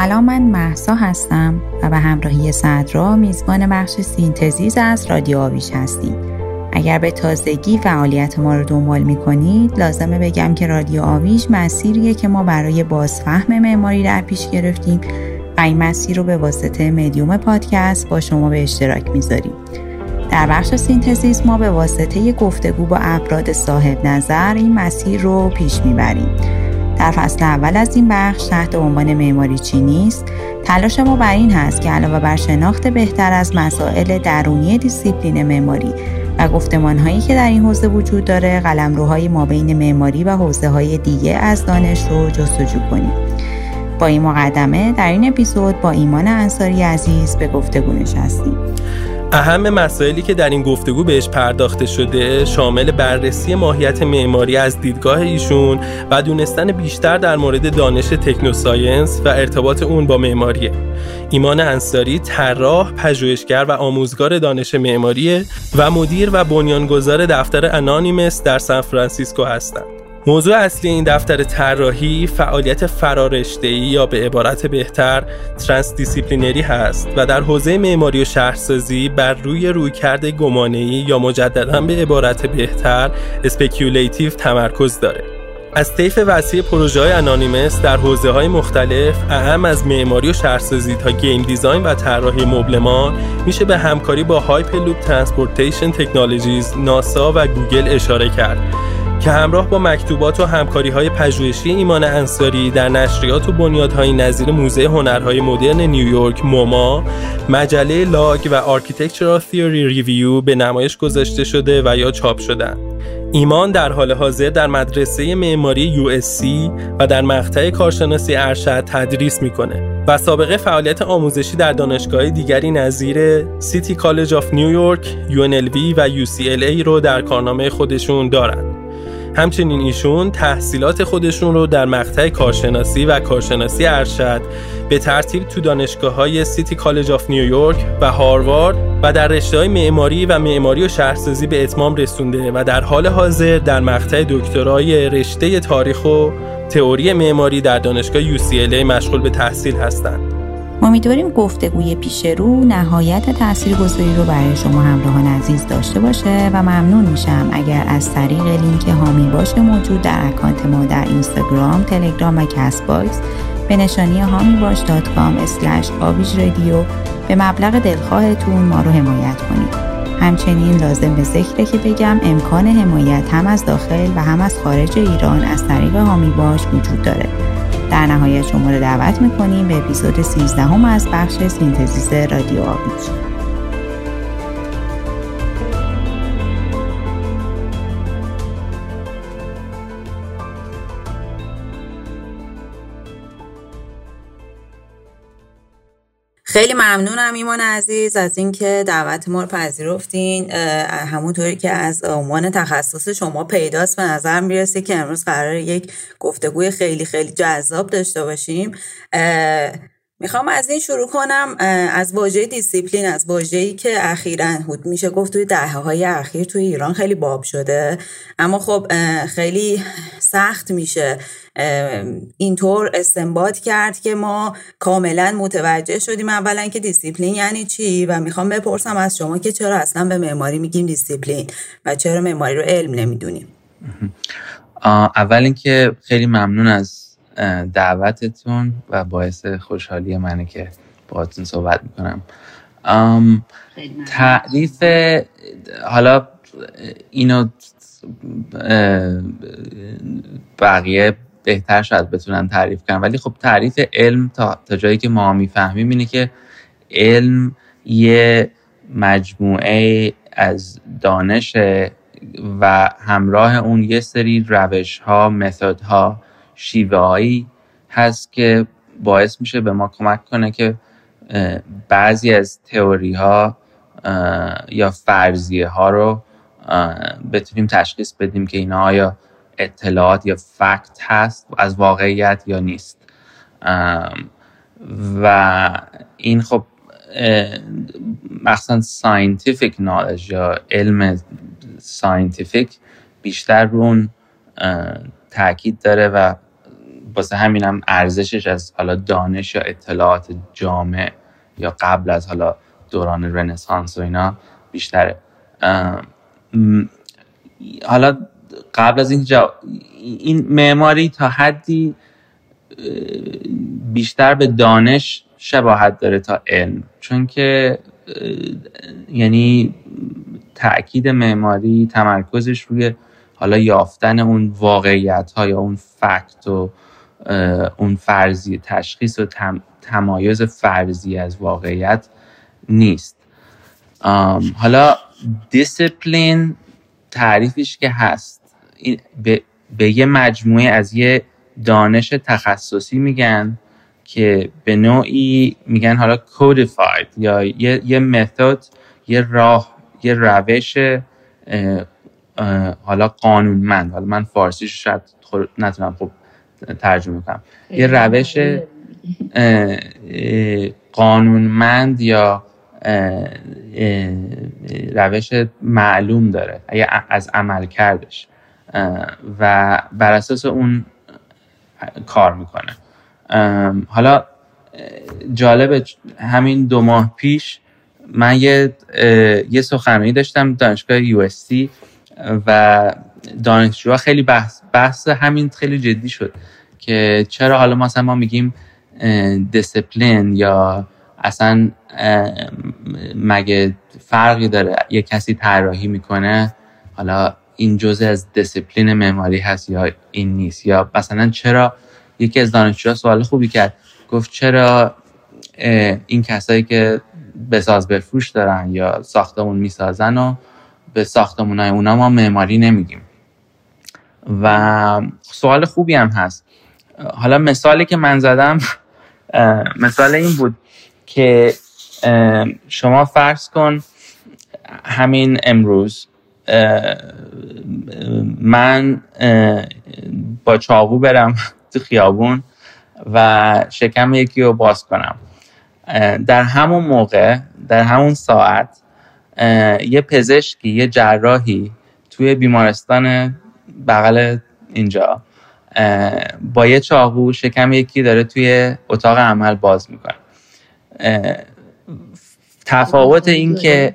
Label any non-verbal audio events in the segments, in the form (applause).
سلام من مهسا هستم و به همراهی صدرا میزبان بخش synthesis از رادیو آویش هستیم. اگر به تازگی فعالیت ما رو دنبال می کنید لازمه بگم که رادیو آویش مسیریه که ما برای بازفهم معماری در پیش گرفتیم و این مسیر رو به واسطه مدیوم پادکست با شما به اشتراک می‌ذاریم. در بخش synthesis ما به واسطه گفتگو با افراد صاحب نظر این مسیر رو پیش می‌بریم. در فصل اول از این بخش تحت عنوان معماری چی نیست؟ تلاش ما بر این هست که علاوه بر شناخت بهتر از مسائل درونی دیسیپلین معماری و گفتمان هایی که در این حوزه وجود داره قلمروهای ما بین معماری و حوزه های دیگه از دانش رو جستجو کنیم. با این مقدمه در این اپیزود با ایمان انصاری عزیز به گفتگو نشستیم. اهم مسائلی که در این گفتگو بهش پرداخته شده شامل بررسی ماهیت معماری از دیدگاه ایشون و دونستن بیشتر در مورد دانش technoscience و ارتباط اون با معماریه ایمان انصاری طراح پژوهشگر و آموزگار دانش معماری و مدیر و بنیانگذار دفتر Anonymous در سان فرانسیسکو هستند. موضوع اصلی این دفتر طراحی فعالیت فرارشته‌ای یا به عبارت بهتر transdisciplinary هست و در حوزه معماری و شهرسازی بر روی رویکرد گمانه‌ای یا مجددا به عبارت بهتر speculative تمرکز داره. از طیف وسیع پروژه های Anonymous در حوزه های مختلف اعم از معماری و شهرسازی تا game design و طراحی مبلمان میشه به همکاری با Hyperloop Transportation Technologies ناسا و گوگل اشاره کرد که همراه با مکتوبات و همکاری های پژوهشی ایمان انصاری در نشریات و بنیادهای نظیر موزه هنرهای مدرن نیویورک MoMA مجله Log و Architectural Theory Review به نمایش گذاشته شده و یا چاپ شدن ایمان در حال حاضر در مدرسه معماری یو و در مقطع کارشناسی ارشد تدریس می‌کنه و سابقه فعالیت آموزشی در دانشگاه دیگری نظیر City College of نیویورک، UNLV و UCLA رو در کارنامه خودشون دارند. همچنین ایشون تحصیلات خودشون رو در مقطع کارشناسی و کارشناسی ارشد به ترتیب تو دانشگاه های City College of نیویورک و هاروارد و در رشته های معماری و معماری و شهرسازی به اتمام رسونده و در حال حاضر در مقطع دکترای رشته تاریخ و تئوری معماری در دانشگاه UCLA مشغول به تحصیل هستند. امیدواریم گفتگوی پیش رو نهایت تاثیرگذاری رو برای شما همراهان عزیز داشته باشه و ممنون میشم اگر از طریق لینک هامی باشه موجود در اکانت ما در اینستاگرام، تلگرام و کست باکس به نشانی هامی باش دات کام رادیو به مبلغ دلخواهتون ما رو حمایت کنید. همچنین لازم به ذکره که بگم امکان حمایت هم از داخل و هم از خارج ایران از طریق هامی باش وجود داره. در نهایت شما رو دعوت می‌کنیم به اپیزود 13 هم از بخش سینتزیس رادیو آبیج خیلی ممنونم ایمان عزیز از اینکه دعوت ما رو پذیرفتین. همونطوری که از عنوان تخصص شما پیداست به نظر می‌رسه که امروز قرار یک گفتگوی خیلی خیلی جذاب داشته باشیم. می‌خوام از این شروع کنم از واژه دیسیپلین از واژه‌ای که اخیرا میشه گفت توی دهه های اخیر توی ایران خیلی باب شده. اما خب خیلی سخت میشه اینطور استنباط کرد که ما کاملا متوجه شدیم اولا که دیسیپلین یعنی چی و می‌خوام بپرسم از شما که چرا اصلا به معماری میگیم دیسیپلین و چرا معماری رو علم نمی‌دونیم؟ اول اینکه خیلی ممنون از دعوتتون و باعث خوشحالی منه که باهاتون صحبت می‌کنم. تعریف حالا اینو بقیه بهتر شاید بتونن تعریف کنن. ولی خب تعریف علم تا, تا جایی که ما می‌فهمیم اینه که علم یه مجموعه از دانش و همراه اون یه سری روش ها متد ها شیوه هایی هست که باعث میشه به ما کمک کنه که بعضی از تئوری ها یا فرضیه ها رو بتونیم تشخیص بدیم که اینا آیا اطلاعات یا fact هست از واقعیت یا نیست. و این خب مخصوصا scientific knowledge یا علم scientific بیشتر رو اون تاکید داره و واسه همینم ارزشش از حالا دانش یا اطلاعات جامع یا قبل از حالا دوران رنسانس و اینا بیشتره. حالا قبل از این این معماری تا حدی بیشتر به دانش شباهت داره تا علم. چون که یعنی تاکید معماری تمرکزش روی حالا یافتن اون واقعیت ها یا اون فکت و اون فرضی تشخیص و تمایز فرضی از واقعیت نیست. حالا دیسپلین تعریفش که هست. به, به یه مجموعه از یه دانش تخصصی میگن که به نوعی میگن حالا codified یا یه, یه متد یه راه یه روش حالا قانونمند. حالا من فارسیش شاید نتونم خوب ترجمه کنم یه روش قانونمند یا روش معلوم داره از عمل کردش. و بر اساس اون کار می‌کنه. حالا جالب همین دو ماه پیش من یه, یه سخنرانی داشتم دانشگاه یو و دانشجوها خیلی بحث, بحث همین خیلی جدی شد که چرا حالا مثلا ما میگیم دیسپلین یا اصلا مگه فرقی داره؟ یه کسی طراحی می‌کنه حالا این جزء از دیسپلین معماری هست یا این نیست؟ یا مثلا چرا یکی از دانشجوها سوال خوبی کرد گفت چرا این کسایی که بساز بفروش دارن یا ساختمون می‌سازن و به ساختمون های اونا ما معماری نمیگیم؟ و سوال خوبی هم هست. حالا مثالی که من زدم مثال این بود که شما فرض کن همین امروز من با چاقو برم تو خیابون و شکم یکی رو باز کنم. در همون موقع در همون ساعت یه پزشکی یه جراحی توی بیمارستان بغل اینجا. با یه چاقو شکم یکی داره توی اتاق عمل باز می‌کنه. تفاوت این که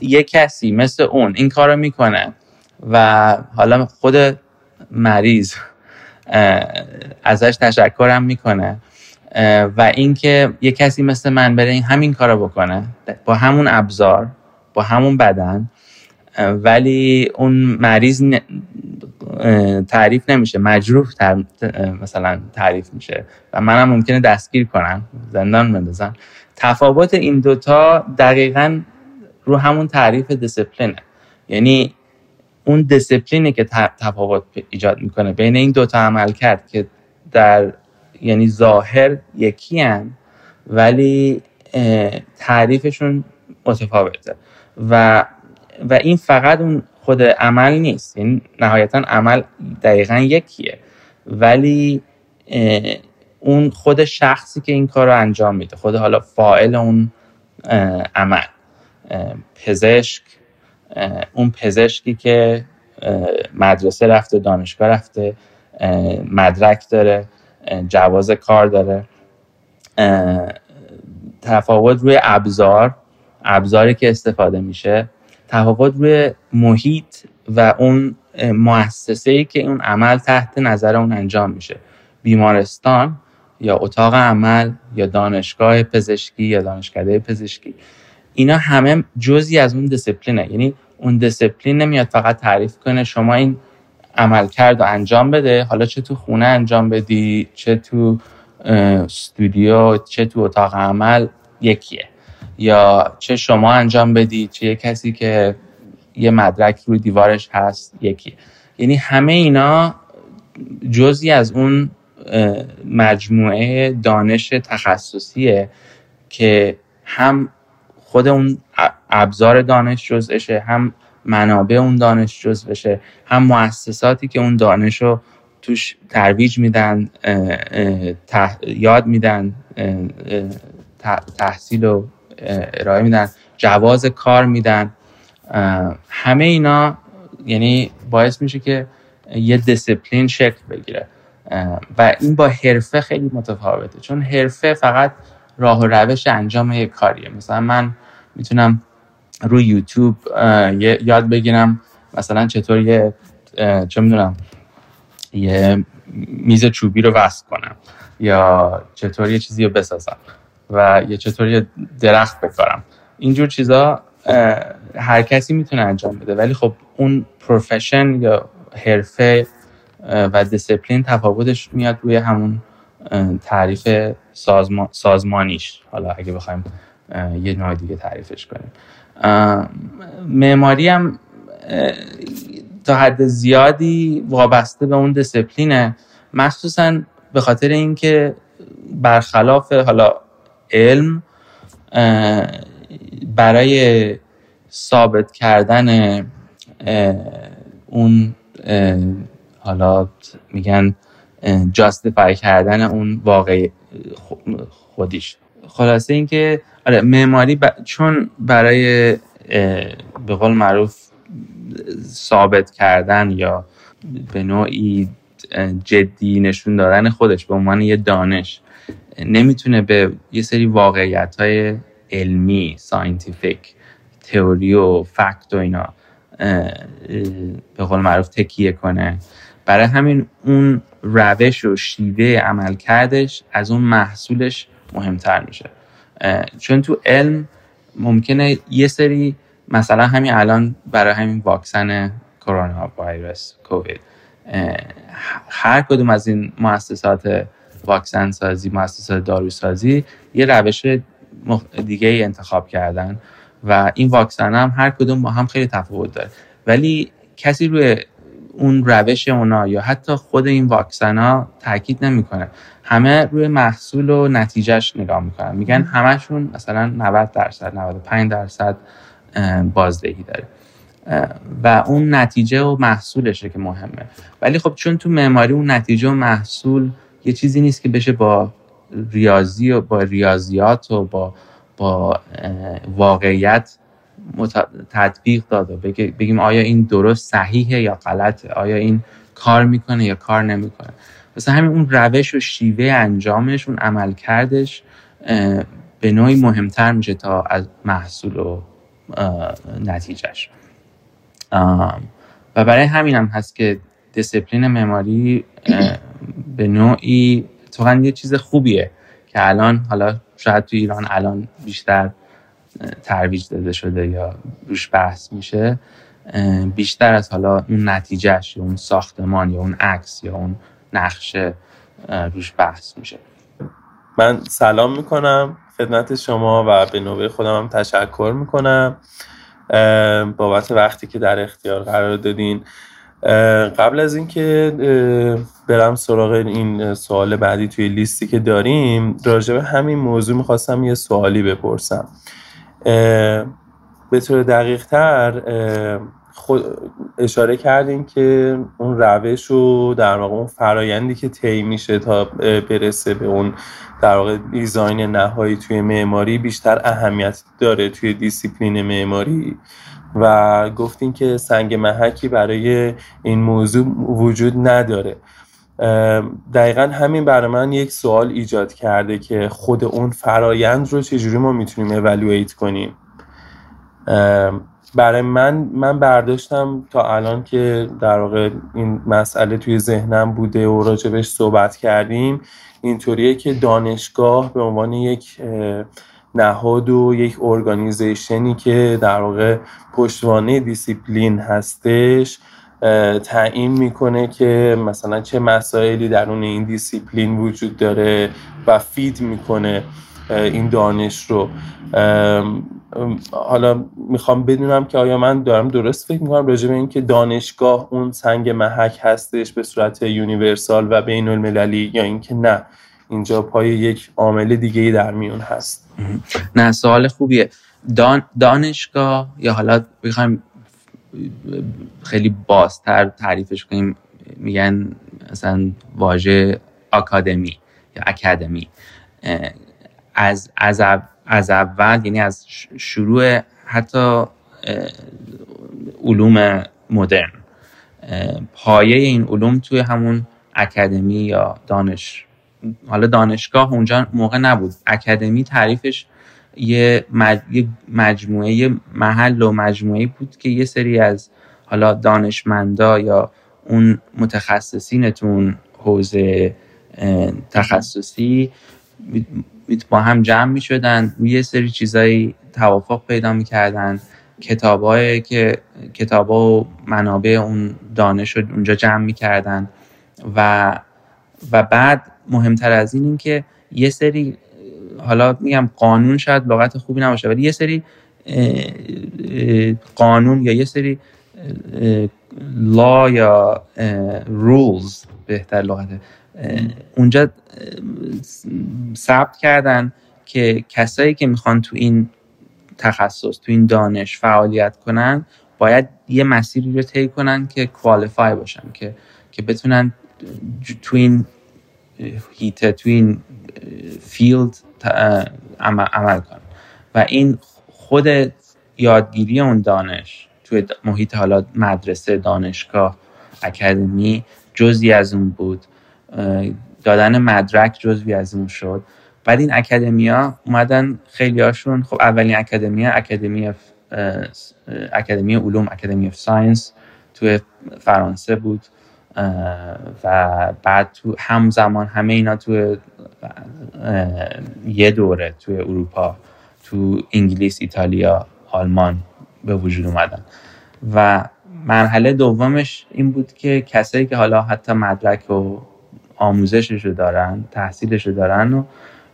یه کسی مثل اون این کار رو می‌کنه و حالا خود مریض ازش تشکرم می‌کنه و اینکه یه کسی مثل من بره این همین کارو بکنه با همون ابزار با همون بدن ولی اون مریض تعریف نمیشه مجروح مثلا تعریف میشه و منم ممکنه دستگیر کنم زندان بندازم. تفاوت این دوتا دقیقا رو همون تعریف دیسپلینه یعنی اون دیسپلینی که تفاوت ایجاد می‌کنه بین این دوتا عمل کرد که در یعنی ظاهر یکی هن ولی تعریفشون متفاوته. و و این فقط اون خود عمل نیست. یعنی نهایتا عمل دقیقا یکیه. ولی اون خود شخصی که این کار رو انجام میده خود حالا فائل اون عمل پزشک اون پزشکی که مدرسه رفته دانشگاه رفته مدرک داره جواز کار داره تفاوت روی ابزار ابزاری که استفاده میشه تفاوت روی محیط و اون مؤسسه ای که اون عمل تحت نظر اون انجام میشه. بیمارستان یا اتاق عمل یا دانشگاه پزشکی یا دانشکده پزشکی. اینا همه جزی از اون دیسپلینه یعنی اون دیسپلین نمیاد فقط تعریف کنه شما این عمل کرد و انجام بده حالا چه تو خونه انجام بدی چه تو استودیو چه تو اتاق عمل یکیه. یا چه شما انجام بدی چه یه کسی که یه مدرک روی دیوارش هست یکی. یعنی همه اینا جزی از اون مجموعه دانش تخصصیه که هم خود اون ابزار دانش جزشه هم منابع اون دانش جز بشه هم مؤسساتی که اون دانش رو توش ترویج میدن یاد میدن تحصیل و ارائه میدن جواز کار میدن. همه اینا یعنی باعث میشه که یه دیسپلین شکل بگیره. و این با حرفه خیلی متفاوته. چون حرفه فقط راه و روش انجام یک کاریه. مثلا من می‌تونم روی یوتیوب یاد بگیرم مثلا چطور یه چه می‌دونم یه میز چوبی رو وصل کنم یا چطور یه چیزی رو بسازم. و یه درخت بکارم. اینجور چیزا هر کسی می‌تونه انجام بده. ولی خب اون پروفشن یا حرفه و دیسپلین تفاوتش میاد روی همون تعریف سازمانیش. حالا اگه بخوایم یه نوع دیگه تعریفش کنیم. معماری هم تا حد زیادی وابسته به اون دیسپلینه مخصوصا به خاطر اینکه برخلاف حالا علم برای ثابت کردن اون حالا میگن جاستیفای کردن اون واقع خودیش. خلاصه اینکه آره معماری چون برای به قول معروف ثابت کردن یا به نوعی جدی نشون دادن خودش به عنوان یه دانش. نمی‌تونه به یه سری واقعیت های علمی scientific تئوری و fact و اینا به قول معروف تکیه کنه. برای همین اون روش و شیوه عمل کردش از اون محصولش مهمتر میشه. چون تو علم ممکنه یه سری مثلا همین الان برای همین واکسن کرونا ویروس کووید هر کدوم از این مؤسسات واکسن سازی مؤسسات داروسازی یه روش دیگه ای انتخاب کردن و این واکسن هم هر کدوم با هم خیلی تفاوت داره. ولی کسی روی اون روش اونا یا حتی خود این واکسن ها تاکید نمی‌کنه. همه روی محصول و نتیجهش نگاه می‌کنن. میگن همشون مثلا 90 درصد 95 درصد بازدهی داره. و اون نتیجه و محصولشه که مهمه. ولی خب چون تو معماری اون نتیجه و محصول یه چیزی نیست که بشه با ریاضی و با ریاضیات و با با واقعیت تطبیق داده بگیم آیا این درست صحیحه یا غلطه؟ آیا این کار می‌کنه یا کار نمی‌کنه؟ مثلا همین اون روش و شیوه انجامش اون عمل کردش به نوعی مهمتر میشه تا از محصول و نتیجهش. و برای همین هم هست که دیسپلین معماری به نوعی تو یه چیز خوبیه که الان حالا شاید تو ایران الان بیشتر ترویج داده شده یا روش بحث میشه بیشتر از حالا اون نتیجهش یا اون ساختمان یا اون عکس یا اون نقشه روش بحث میشه. من سلام می‌کنم خدمت شما و به نوبه خودم هم تشکر می‌کنم. بابت وقتی که در اختیار قرار دادین. قبل از اینکه برم سراغ این سوال بعدی توی لیستی که داریم راجع به همین موضوع می‌خواستم یه سوالی بپرسم. به طور دقیق تر اشاره کردیم که اون روش و در واقع اون فرایندی که طی میشه تا برسه به اون در واقع design نهایی توی معماری بیشتر اهمیت داره توی دیسیپلین معماری. و گفتیم که سنگ محکی برای این موضوع وجود نداره. دقیقا همین برای من یک سوال ایجاد کرده که خود اون فرایند رو چجوری ما می‌تونیم evaluate کنیم. برای من من برداشتم تا الان که در واقع این مسئله توی ذهنم بوده و راجبش صحبت کردیم. اینطوریه که دانشگاه به عنوان یک نهاد و یک organization ی که در واقع پشتوانه دیسیپلین هستش تعیین می‌کنه که مثلا چه مسائلی درون این دیسیپلین وجود داره و feed می‌کنه این دانش رو. حالا می‌خوام بدونم که آیا من دارم درست فکر می‌کنم راجع به اینکه دانشگاه اون سنگ محک هستش به صورت یونیورسال و بین المللی یا اینکه نه. اینجا پای یک عامل دیگه ای در میون هست. نه سوال خوبیه. دان دانشگاه یا حالا بخوایم خیلی بازتر تعریفش کنیم میگن مثلا واژه آکادمی یا اکادمی. از از از اول یعنی از شروع حتی علوم مدرن. پایه این علوم توی همون اکادمی یا دانش حالا دانشگاه اونجا موقع نبود. اکادمی تعریفش یه, مجموعه یه محل و مجموعه بود که یه سری از حالا دانشمندا یا اون متخصصینتون حوزه تخصصی با هم جمع می شدن یه سری چیزایی توافق پیدا می کردن کتابایی که کتاب و منابع اون دانش رو اونجا جمع می کردن و و بعد مهمتر از این این که یه سری حالا میگم قانون شاید لغت خوبی نباشه ولی یه سری قانون یا یه سری لا یا رولز بهتر لغت. اونجا ثبت کردن که کسایی که می‌خوان تو این تخصص تو این دانش فعالیت کنن باید یه مسیری رو طی کنن که کوالیفای باشن که که بتونن تو این هیته تو این فیلد عمل, کنن و این خود یادگیری اون دانش توی محیط حالا مدرسه دانشگاه اکادمی جزی از اون بود. دادن مدرک جزوی از اون شد. بعد این academy ا اومدن خیلی هاشون خب اولین اکادمی اکادمی اکادمی علوم Academy of Science توی فرانسه بود. و بعد تو همزمان همه اینا تو یه دوره توی اروپا تو انگلیس ایتالیا آلمان به وجود اومدن. و مرحله دومش این بود که کسایی که حالا حتی مدرک و آموزشش رو دارن تحصیلش رو دارن و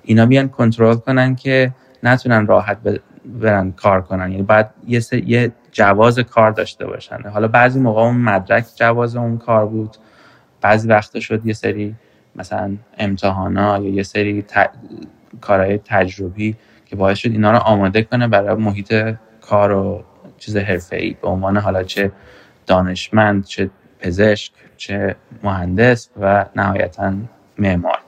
اینا بیان کنترل کنن که نتونن راحت برن کار کنن. یعنی باید یه, یه جواز کار داشته باشن. حالا بعضی موقع اون مدرک جواز اون کار بود. بعضی وقتا شد یه سری مثلا امتحانا یا یه سری ت... کارهای تجربی که باعث شد اینا رو آماده کنه برای محیط کار و چیز ای به عنوان حالا چه دانشمند چه پزشک چه مهندس و نهایتا معمار.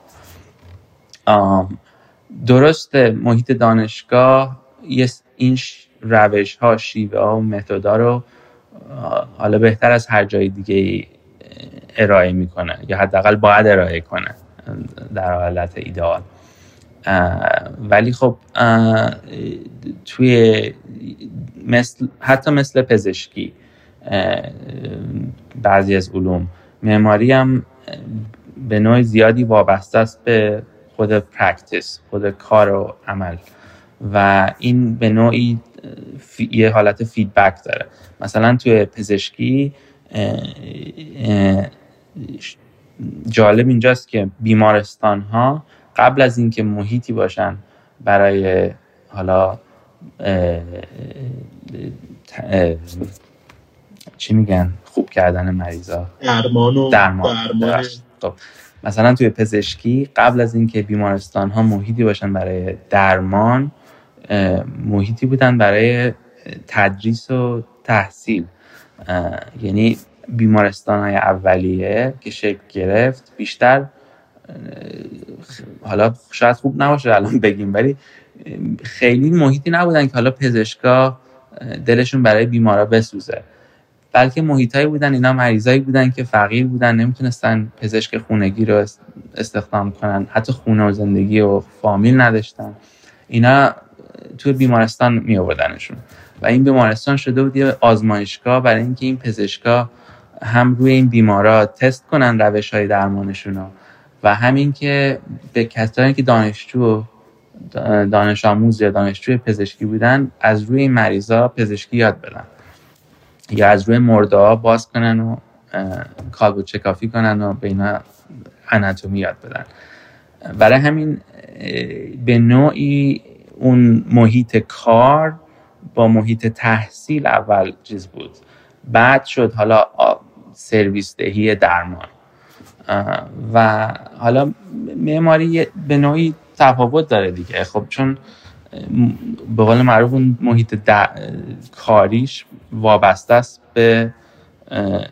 درست محیط دانشگاه این روش ها شیوه ها و متدا رو حالا بهتر از هر جای دیگه ارائه می‌کنه یا حداقل باید ارائه کنه در حالت ایدئال. ولی خب توی مثل حتی مثل پزشکی بعضی از علوم. معماری هم به نوع زیادی وابسته است به خود practice خود کار و عمل. و این به نوعی یه حالت فیدبک داره. مثلا توی پزشکی جالب اینجاست که بیمارستان ها قبل از اینکه محیطی باشن برای حالا چی میگن؟ خوب کردن مریضا. درمان و درمان, خب. مثلا توی پزشکی قبل از اینکه بیمارستان ها محیطی باشن برای درمان محیطی بودن برای تدریس و تحصیل. یعنی بیمارستان های اولیه که شکل گرفت بیشتر حالا شاید خوب نباشه الان بگیم ولی خیلی محیطی نبودن که حالا پزشکا دلشون برای بیمارا بسوزه. بلکه محیطایی بودن اینا مریضایی بودن که فقیر بودن نمی‌تونستن پزشک خونگی رو استخدام کنن. حتی خونه و زندگی و فامیل نداشتن. اینا توی بیمارستان می آوردنشون و این بیمارستان شده بود یه آزمایشگاه برای اینکه این پزشکا هم روی این بیمارا تست کنن روش های درمانشون رو. و همین که به کسانی که دانشجو دانش آموز یا دانشجوی پزشکی بودن از روی مریضا پزشکی یاد بدن. یا از روی مرده ها باز کنن و کالبو چکافی کنن و به اینا اناتومی یاد بدن. برای همین به نوعی اون محیط کار با محیط تحصیل اول چیز بود. بعد شد حالا سرویس دهی درمان. و حالا معماری به نوعی تفاوت داره دیگه. خب چون به قول معروف اون محیط کاریش وابسته است به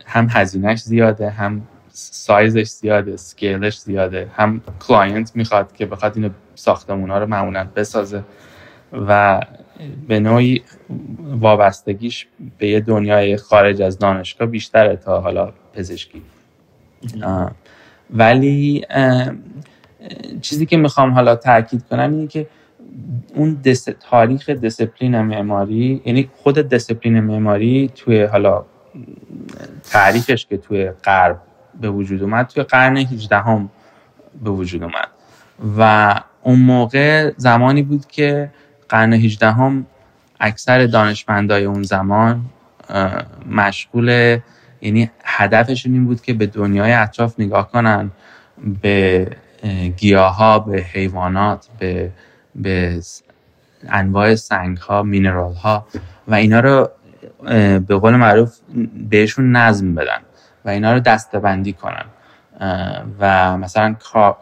هم هزینهش زیاده هم سایزش زیاده scale ش زیاده. هم client می‌خواد که بخواد اینو ساختمون ها رو معمولا بسازه و به نوعی وابستگیش به یه دنیای خارج از دانشگاه بیشتره تا حالا پزشکی. ولی چیزی که می‌خوام حالا تاکید کنم اینه که اون dis... تاریخ دسپلین معماری یعنی خود دسپلین معماری توی حالا تعریفش که توی غرب به وجود اومد. توی قرن 18 هم به وجود اومد. و اون موقع زمانی بود که قرن 18 هم اکثر دانشمندای اون زمان مشغول یعنی هدفشون این بود که به دنیای اطراف نگاه کنن به گیاه ها به حیوانات به, به انواع سنگ ها مینرال ها و اینا رو به قول معروف بهشون نظم بدن. و اینا رو دستبندی کنن. و مثلا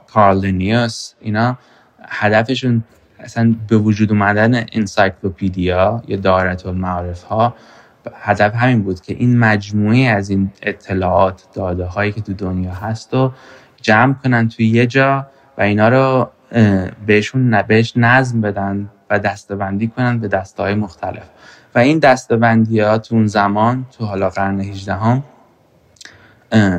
کارلینیوس اینا هدفشون اصلا به وجود اومدن انسایکلوپیدیا یا دارت المعارف ها هدف همین بود که این مجموعه از این اطلاعات داده هایی که تو دنیا هست و جمع کنن توی یه جا و اینا رو بهشون بهش نظم بدن و دستبندی کنن به دسته های مختلف. و این دستبندی ها تو اون زمان تو حالا قرن 18 هم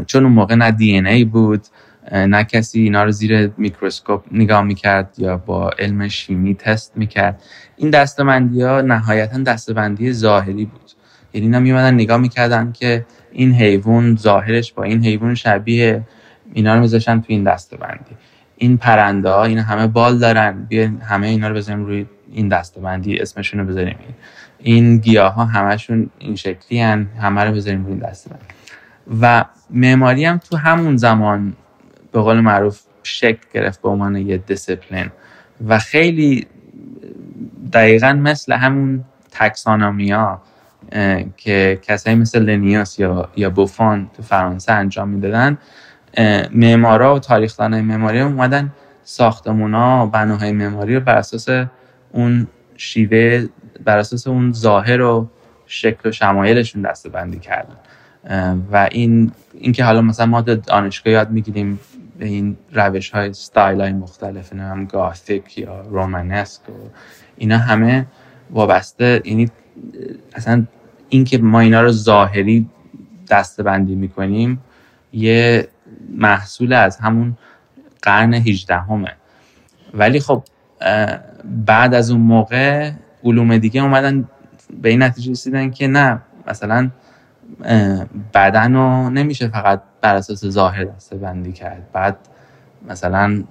چون اون موقع نه دی ای بود نه کسی اینا رو زیر میکروسکوپ نگاه می‌کرد یا با علم شیمی تست می‌کرد. این دستبندی ها نهایتا دستبندی ظاهری بود. یعنی اینا میمدن نگاه می‌کردن که این حیوان ظاهرش با این حیوان شبیه اینا رو میذاشن تو این دستبندی. این پرنده ها این همه بال دارن بیا همه اینا رو بذاریم روی این دستبندی اسمشون رو بذاریم این. این گیاه ها همشون این شکلی هن همه رو بذاریم روی این دستبندی. و معماری هم تو همون زمان به قول معروف شکل گرفت به عنوان یه دیسپلین و خیلی دقیقا مثل همون تکسانامیا که کسایی مثل لنیاس یا یا بوفان تو فرانسه انجام می‌دادن معمارا و تاریخدانای معماری اومدن ساختمونا و بناهای معماری رو بر اساس اون شیوه بر اساس اون ظاهر و شکل و شمایلشون دسته بندی کردن. و این اینکه حالا مثلا ما دانشگاه یاد می‌گیریم به این روش های ستایل های مختلف هم گاثیک یا رومانسک و اینا همه وابسته. یعنی اصلا اینکه ما اینا رو ظاهری دسته بندی می‌کنیم یه محصول از همون قرن 18 همه ولی خب بعد از اون موقع علوم دیگه اومدن به این نتیجه رسیدن که نه مثلا بدن رو نمیشه فقط بر اساس ظاهر دسته بندی کرد. بعد مثلا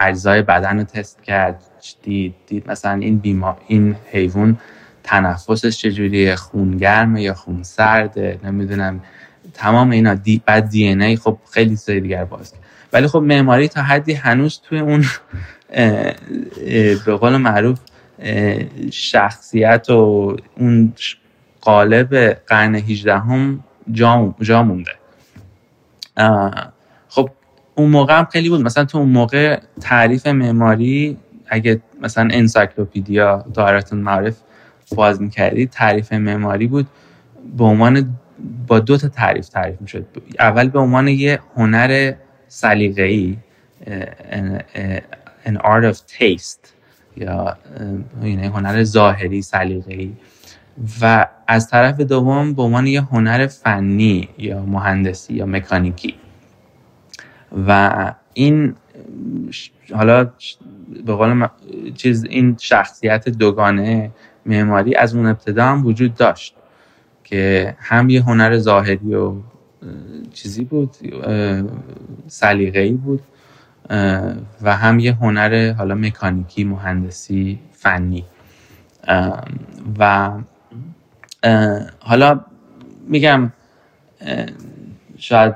اجزای بدن رو تست کرد دید, دید مثلا این بیما این حیوان تنفسش چجوریه خون گرمه یا خون سرده نمی‌دونم. تمام اینا دی بعد دی ای خب خیلی چیزای دیگر باز ولی خب معماری تا حدی هنوز توی اون به قول معروف شخصیت و اون قالب قرن 18 هم جا, جا مونده. خب اون موقع هم خیلی بود. مثلا تو اون موقع تعریف معماری اگه مثلا انسایکلوپیدیا دایرتون معرف باز می‌کردی تعریف معماری بود. به عنوان با دو تا تعریف تعریف می‌شد. اول به عنوان یه هنر سلیقه‌ای an art of taste یا یعنی هنر ظاهری سلیقه‌ای. و از طرف دوم به عنوان یه هنر فنی یا مهندسی یا مکانیکی. و این حالا به قول چیز این شخصیت دوگانه معماری از اون ابتدا هم وجود داشت که هم یه هنر ظاهری و چیزی بود سلیقه‌ای بود و هم یه هنر حالا مکانیکی مهندسی فنی و حالا میگم شاید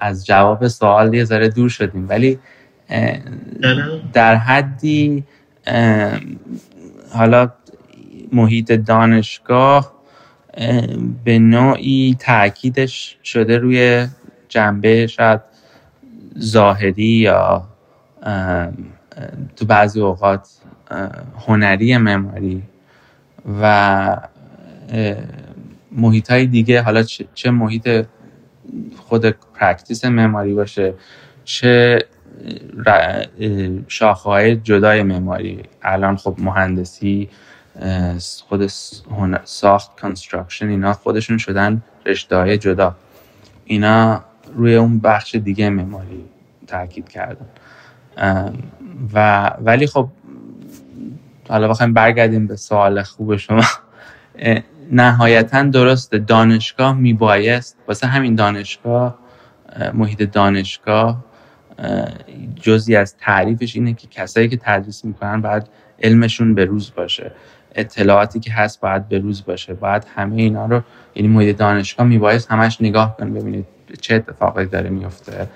از جواب سوال یه ذره دور شدیم ولی در حدی حالا محیط دانشگاه به نوعی تاکیدش شده روی جنبه شاید ظاهری یا تو بعضی اوقات هنری معماری و محیط های دیگه حالا چه محیط خود practice معماری باشه چه شاخه های جدای معماری الان خب مهندسی خود ساخت construction اینا خودشون شدن رشته های جدا. اینا روی اون بخش دیگه معماری تاکید کردن. و ولی خب حالا بخوایم برگردیم به سوال خوب شما. نهایتا درست دانشگاه میبایست. واسه همین دانشگاه محیط دانشگاه جزی از تعریفش اینه که کسایی که تدریس می‌کنن باید علمشون به روز باشه. اطلاعاتی که هست باید به روز باشه. باید همه اینا رو یعنی محیط دانشگاه میبایست همش نگاه کن ببینید چه اتفاقی داره میفته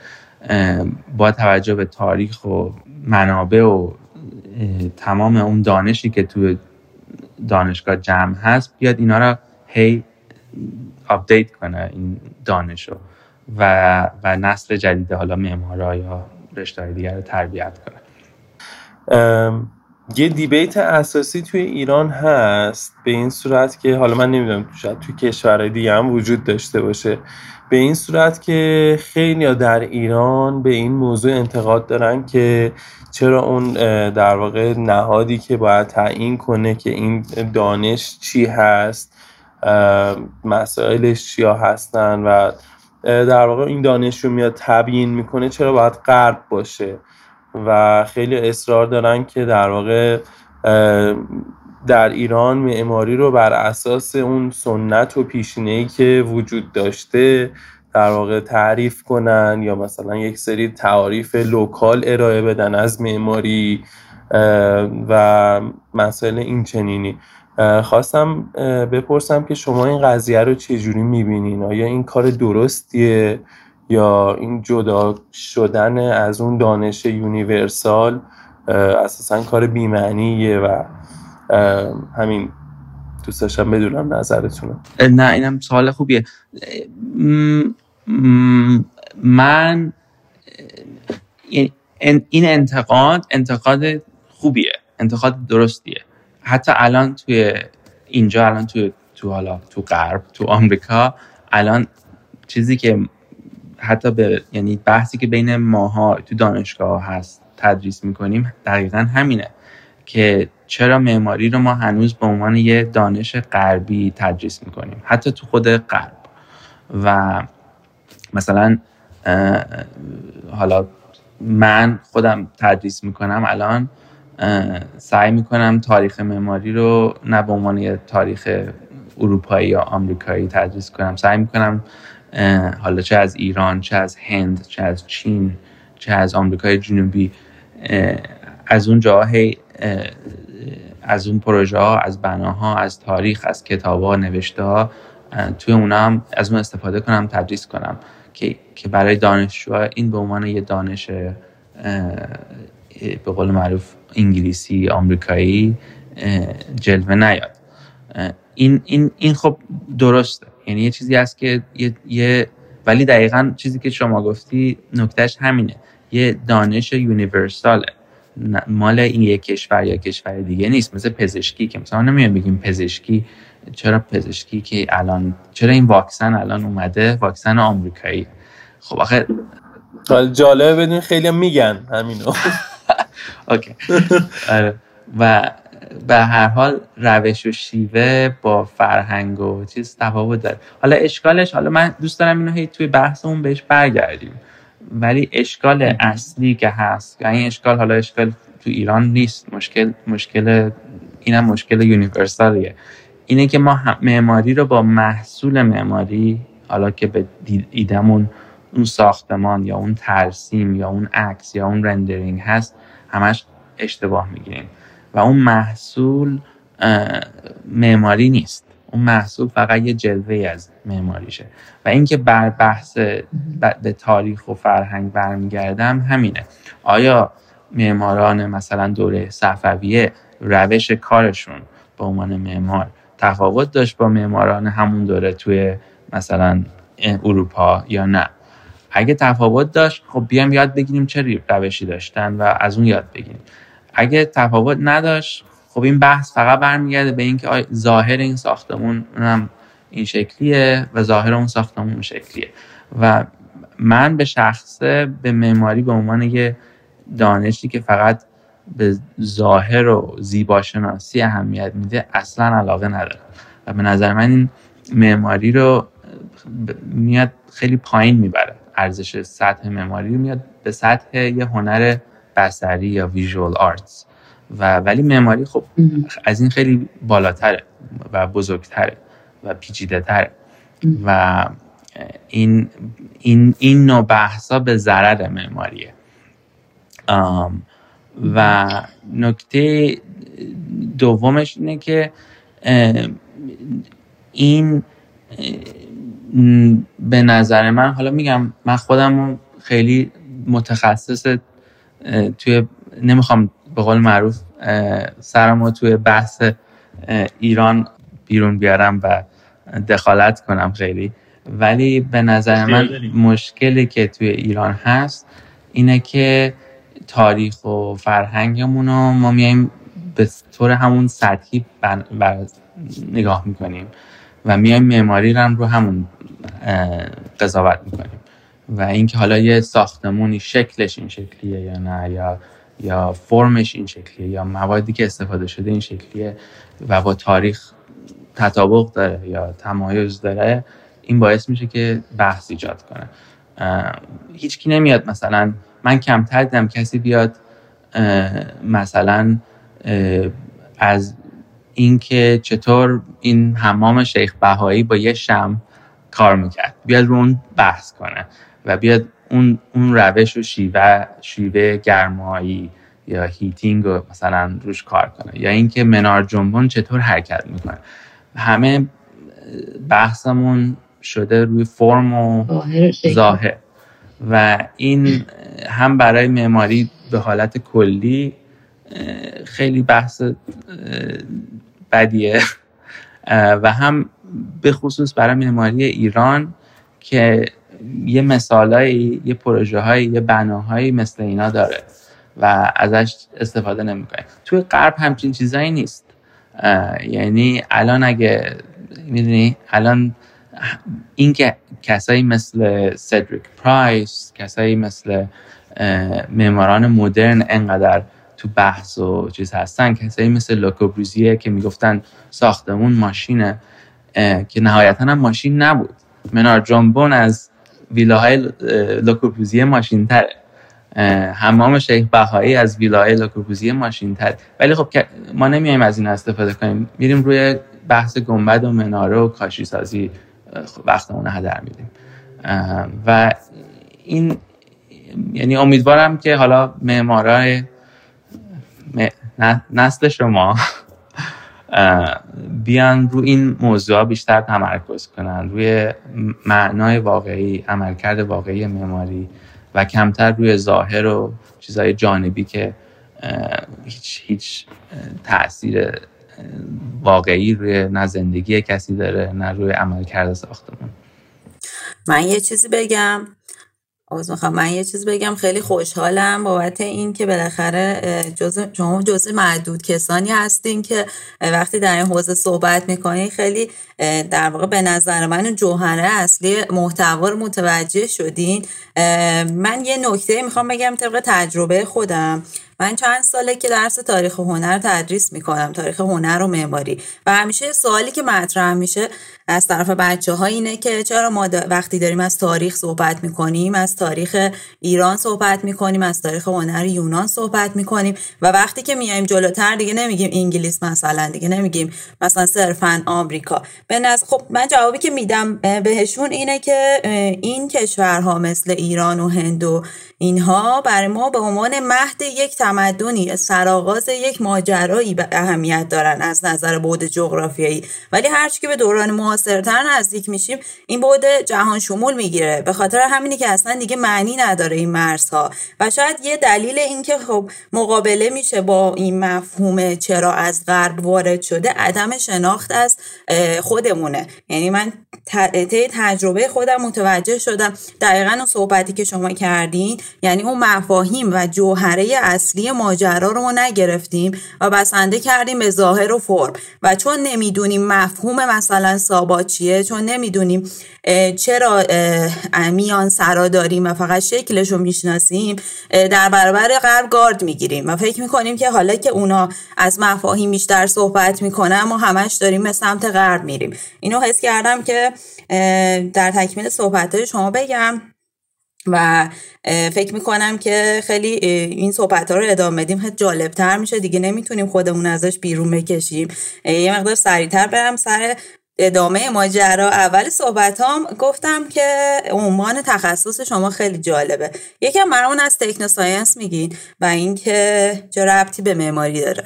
با توجه به تاریخ و منابع و تمام اون دانشی که تو دانشگاه جمع هست بیاد اینا رو هی update کنه این دانش رو و, و نسل جدید حالا معمارا یا رشته دیگر رو تربیت کنه. یه debate اساسی توی ایران هست به این صورت که حالا من نمی‌دونم شاید توی کشورهای دیگه هم وجود داشته باشه. به این صورت که خیلی در ایران به این موضوع انتقاد دارن که چرا اون در واقع نهادی که باید تعیین کنه که این دانش چی هست مسائلش چیا هستن و در واقع این دانش رو میاد تبیین می‌کنه چرا باید غرب باشه؟ و خیلی اصرار دارن که در واقع در ایران معماری رو بر اساس اون سنت و پیشینه‌ای که وجود داشته در واقع تعریف کنن یا مثلا یک سری تعاریف local ارائه بدن از معماری و مسائل این چنینی. خواستم بپرسم که شما این قضیه رو چجوری می‌بینین؟ آیا این کار درستیه؟ یا این جدا شدن از اون دانش universal اساسا کار بی‌معنیه و همین دوست داشتم بدونم نظرتون نه اینم سوال خوبیه. من این انتقاد انتقاد خوبیه. انتقاد درستیه. حتی الان توی اینجا الان توی تو حالا تو غرب تو آمریکا الان چیزی که حتی به یعنی بحثی که بین ماها تو دانشگاه هست تدریس می‌کنیم دقیقا همینه. که چرا معماری رو ما هنوز به عنوان یه دانش غربی تدریس می‌کنیم حتی تو خود غرب. و مثلا حالا من خودم تدریس می‌کنم الان سعی می‌کنم تاریخ معماری رو نه به عنوان یه تاریخ اروپایی یا آمریکایی تدریس کنم. سعی می‌کنم حالا چه از ایران چه از هند چه از چین چه از آمریکای جنوبی از اون جاهای از اون پروژه ها از بناها از تاریخ از کتاب ها نوشته ها توی اونا هم از اون استفاده کنم تدریس کنم که, که برای دانشجوها این به عنوان یه دانش به قول معروف انگلیسی آمریکایی جلوه نیاد. این, این, این خب درسته. یعنی یه چیزی هست که یه, یه ولی دقیقا چیزی که شما گفتی نکتهش همینه. یه دانش یونیورساله. مال این یک کشور یا کشور دیگه نیست. مثل پزشکی که مثلا نمیان بگیم پزشکی چرا پزشکی که الان چرا این واکسن الان اومده؟ واکسن آمریکایی. خب آخه جالبه بدین خیلی میگن همینو. (laughs) اوکی. آره. و به هر حال روش و شیوه با فرهنگ و چیز تفاوت داره. حالا اشکالش حالا من دوست دارم اینو هی توی بحثمون بهش برگردیم. ولی اشکال اصلی که هست و این اشکال حالا اشکال تو ایران نیست. مشکل مشکل اینم مشکل یونیورسالیه. اینه که ما معماری رو با محصول معماری حالا که به ایدمون اون ساختمان یا اون ترسیم یا اون عکس یا اون رندرینگ هست همش اشتباه می‌گیریم. و اون محصول معماری نیست. اون محصول فقط یه جلوه از معماریشه. و اینکه بر بحث به تاریخ و فرهنگ برمیگردم همینه. آیا معماران مثلا دوره صفویه روش کارشون به عنوان معمار تفاوت داشت با معماران همون دوره توی مثلا اروپا یا نه؟ اگه تفاوت داشت خب بیام یاد بگیریم چه روشی داشتن و از اون یاد بگیریم. اگه تفاوت نداشت خب این بحث فقط برمیگرده به اینکه ظاهر این ساختمون هم این شکلیه و ظاهر اون ساختمون اون شکلیه. و من به شخصه به معماری به عنوان یه دانشی که فقط به ظاهر و زیباشناسی اهمیت میده اصلا علاقه ندارم. و به نظر من این معماری رو میاد خیلی پایین می‌بره. ارزش سطح معماری رو میاد به سطح یه هنر بسری یا ویژوال آرتس و ولی معماری خب از این خیلی بالاتره و بزرگتره. و پیچیده تره و این این این نوع بحثا به ضرر معماریه. و نکته دومش اینه که این به نظر من حالا میگم من خودم خیلی متخصص توی نمی‌خوام به قول معروف سرمو توی بحث ایران بیرون بیارم و دخالت کنم خیلی. ولی به نظر من مشکلی که توی ایران هست اینه که تاریخ و فرهنگمون رو ما میایم به طور همون سطحی بر نگاه می‌کنیم و میایم معماری رو هم رو همون قضاوت می‌کنیم. و اینکه حالا یه ساختمونی شکلش این شکلیه یا نه یا یا فرمش این شکلیه یا موادی که استفاده شده این شکلیه و با تاریخ تطابق داره یا تمایز داره این باعث میشه که بحث ایجاد کنه. هیچکی نمیاد مثلا من کمتر دیدم کسی بیاد مثلا از اینکه چطور این حمام شیخ بهایی با یه شم کار می‌کرد. بیاد رو اون بحث کنه و بیاد اون, اون روش و شیوه شیوه گرمایی یا هیتینگ رو مثلا روش کار کنه. یا اینکه منار جنبون چطور حرکت می‌کنه. همه بحثمون شده روی فرم و ظاهر و این هم برای معماری به حالت کلی خیلی بحث بدیه. و هم به خصوص برای معماری ایران که یه مثالهایی یه پروژه هایی یه بناهایی مثل اینا داره و ازش استفاده نمی‌کنه. توی غرب همچین چیزایی نیست. یعنی الان اگه می‌دونی؟ الان اینکه کسایی مثل سدریک پرایس کسایی مثل معماران مدرن انقدر تو بحث و چیز هستن کسایی مثل لوکوبروزیه که می‌گفتن ساختمون ماشینه که نهایتا هم ماشین نبود. منار جنبون از ویلاهای لوکوبروزیه ماشین تره حمام شیخ بهایی از ویلای لوکوبروزیه ماشین تره ولی خب ما نمیایم از این استفاده کنیم. میریم روی بحث گنبد و مناره و کاشی سازی وقتمون هدر میدیم. و این یعنی امیدوارم که حالا معمارای نسل شما بیان رو این موضوع بیشتر تمرکز کنن. روی معنای واقعی عملکرد واقعی معماری. و کمتر روی ظاهر و چیزهای جانبی که هیچ هیچ تاثیر واقعی روی نه زندگی کسی داره نه روی عملکرد ساختمون من یه چیزی بگم. آواز می‌خوام. من یه چیز بگم خیلی خوشحالم بابت این که بالاخره جزء شما جزء معدود کسانی هستین که وقتی در این حوزه صحبت می‌کنین خیلی در واقع به نظر من جوهره اصلی محتوا رو متوجه شدین. من یه نکته می‌خوام بگم طبق تجربه خودم. من چند ساله که درس تاریخ هنر تدریس می‌کنم تاریخ هنر و معماری. و همیشه سوالی که مطرح میشه از طرف بچه ها اینه که چرا ما وقتی داریم از تاریخ صحبت می‌کنیم از تاریخ ایران صحبت می‌کنیم از تاریخ هنر یونان صحبت می‌کنیم و وقتی که میایم جلوتر دیگه نمیگیم انگلیس مثلا دیگه نمیگیم مثلا صرفا آمریکا. به خب من جوابی که میدم بهشون اینه که این کشورها مثل ایران و هند و اینها برای ما به عنوان مهد یک تمدنی سرآغاز یک ماجرایی به اهمیت دارن از نظر بعد جغرافیایی. ولی هرچی که به دوران معاصرتر نزدیک میشیم این بعد جهان شمول می‌گیره. به خاطر همینی که اصلا دیگه معنی نداره این مرزها. و شاید یه دلیل اینکه خب مقابله میشه با این مفهوم چرا از غرب وارد شده عدم شناخت از خودمونه. یعنی من تجربه خودم متوجه شدم. دقیقا اون صحبتی که شما کردین یعنی اون مفاهیم و جوهره اصلی ماجرا رو ما نگرفتیم و بسنده کردیم به ظاهر و فرم. و چون نمی‌دونیم مفهوم مثلا سابا چیه چون نمی‌دونیم چرا میان سرا داریم و فقط شکلش رو می‌شناسیم در برابر غرب گارد می‌گیریم. و فکر می‌کنیم که حالا که اونا از مفاهیم بیشتر صحبت می‌کنن ما همش داریم به سمت غرب میریم. اینو حس کردم که در تکمیل صحبت شما بگم. و فکر می‌کنم که خیلی این صحبت ها رو ادامه بدیم. خیلی جالب تر میشه. دیگه نمی‌تونیم خودمون ازش بیرون بکشیم. یه مقدار سریعتر برم سر ادامه ماجرا. اول صحبت هم گفتم که عنوان تخصص شما خیلی جالبه. یکم برامون از techno-science میگین و اینکه چه ربطی به معماری داره.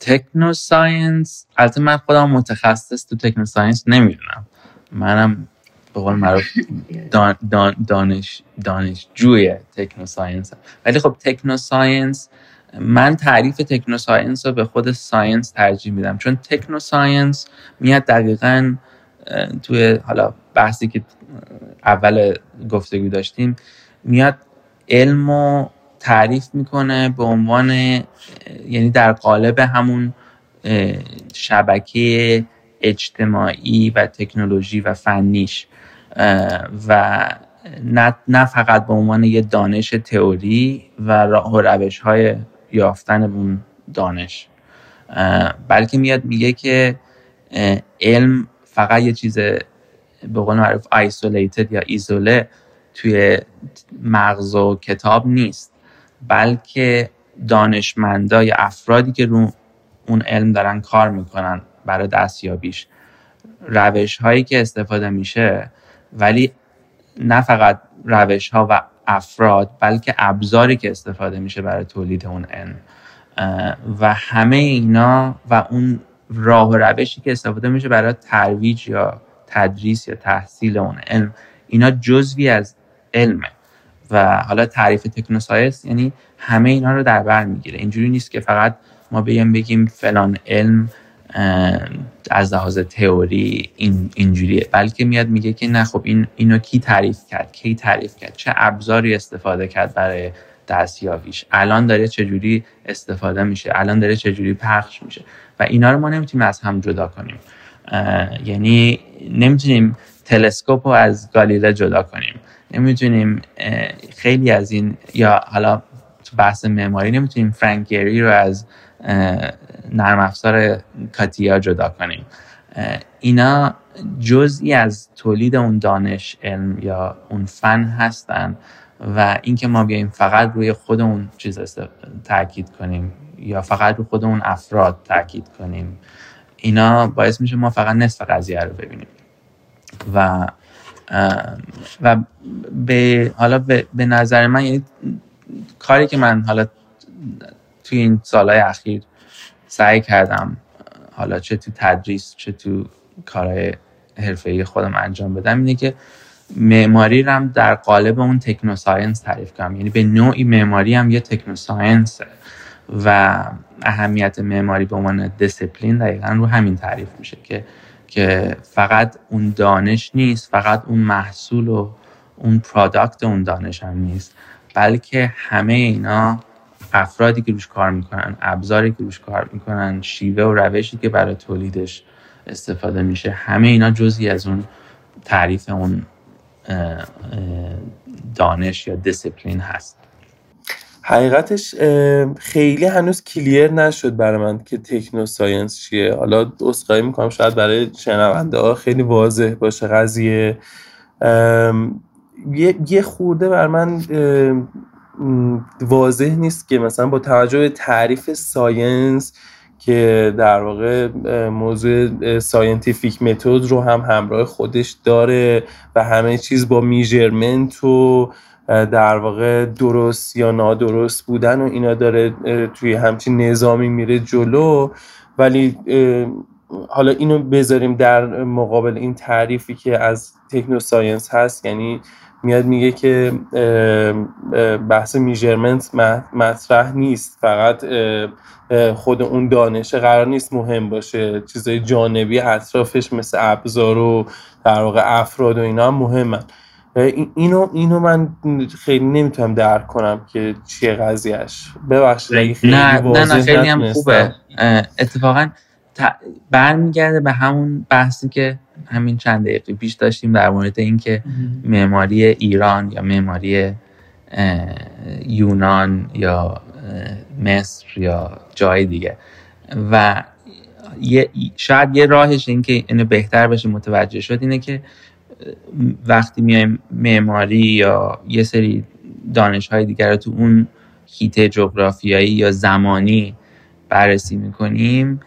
techno-science البته من خودم متخصص تو techno-science نمی‌دونم. منم به قول معروف دان، دانش دانشجوی techno-science ولی خب techno-science من تعریف techno-science رو به خود science ترجیح میدم. چون techno-science میاد دقیقا توی حالا بحثی که اول گفتگو داشتیم میاد علم رو تعریف می‌کنه به عنوان یعنی در قالب همون شبکه اجتماعی و تکنولوژی و فنیش و نه, فقط به عنوان یه دانش تئوری و راه و روش های یافتن اون دانش بلکه میاد میگه که علم فقط یه چیز به قول معروف ایسولیتد یا ایزوله توی مغز و کتاب نیست بلکه دانشمندا یا افرادی که رو اون علم دارن کار می‌کنن برای دستیابیش. روش هایی که استفاده میشه ولی نه فقط روش ها و افراد بلکه ابزاری که استفاده میشه برای تولید اون علم و همه اینا و اون راه و روشی که استفاده میشه برای ترویج یا تدریس یا تحصیل اون علم اینا جزوی از علمه و حالا تعریف تکنوساینس یعنی همه اینا رو در بر می‌گیره. اینجوری نیست که فقط ما بگیم بگیم فلان علم از لحاظ تئوری این اینجوریه. بلکه میاد میگه که نه خب این اینو کی تعریف کرد؟ کی تعریف کرد؟ چه ابزاری استفاده کرد برای دستیابیش؟ الان داره چجوری استفاده میشه؟ الان داره چجوری پخش میشه؟ و اینا رو ما نمی‌تونیم از هم جدا کنیم. یعنی نمی‌تونیم تلسکوپ رو از گالیله جدا کنیم. نمی‌تونیم خیلی از این یا حالا تو بحث معماری نمی‌تونیم فرانک گری رو از نرم افزار کاتیا جدا کنیم. اینا جزئی از تولید اون دانش علم یا اون فن هستن و اینکه ما بیایم فقط روی خود اون چیز تاکید کنیم یا فقط روی خود اون افراد تاکید کنیم. اینا باعث میشه ما فقط نصف قضیه رو ببینیم. و و به حالا به, به نظر من یعنی کاری که من حالا توی این سالهای اخیر سعی کردم حالا چه تو تدریس چه تو کارهای حرفه‌ای خودم انجام بدم اینه که معماری رو هم در قالب اون techno-science تعریف کنم. یعنی به نوعی معماری هم یه techno-science و اهمیت معماری به عنوان دیسپلین دقیقا رو همین تعریف میشه که که فقط اون دانش نیست فقط اون محصول و اون product اون دانش هم نیست بلکه همه اینا افرادی که روش کار می‌کنن ابزاری که روش کار می‌کنن شیوه و روشی که برای تولیدش استفاده میشه همه اینا جزی از اون تعریف اون دانش یا دیسپلین هست. حقیقتش خیلی هنوز clear نشد برای من که techno-science چیه. حالا عذرخواهی می‌کنم شاید برای شنونده ها خیلی واضح باشه قضیه. یه خورده بر من واضح نیست که مثلا با توجه به تعریف science که در واقع موضوع scientific method رو هم همراه خودش داره و همه چیز با measurement و در واقع درست یا نادرست بودن و اینا داره توی همچین نظامی میره جلو. ولی حالا اینو بذاریم در مقابل این تعریفی که از techno-science هست یعنی میاد میگه که بحث میجرمنت مطرح نیست. فقط خود اون دانشه قرار نیست مهم باشه. چیزای جانبی اطرافش مثل ابزار و در واقع افراد و اینا هم مهمن. اینو اینو من خیلی نمی‌تونم درک کنم که چیه قضیهش ببخشید نه نه نه خیلی هم خوبه. اتفاقا برمیگرده به همون بحثی که همین چند دقیقه پیش داشتیم در مورد اینکه معماری ایران یا معماری یونان یا مصر یا جای دیگه. و یه شاید یه راهش این که اینو بهتر بشه متوجه شد اینه که وقتی میایم معماری یا یه سری دانش های دیگر رو تو اون هیته جغرافیایی یا زمانی بررسی می‌کنیم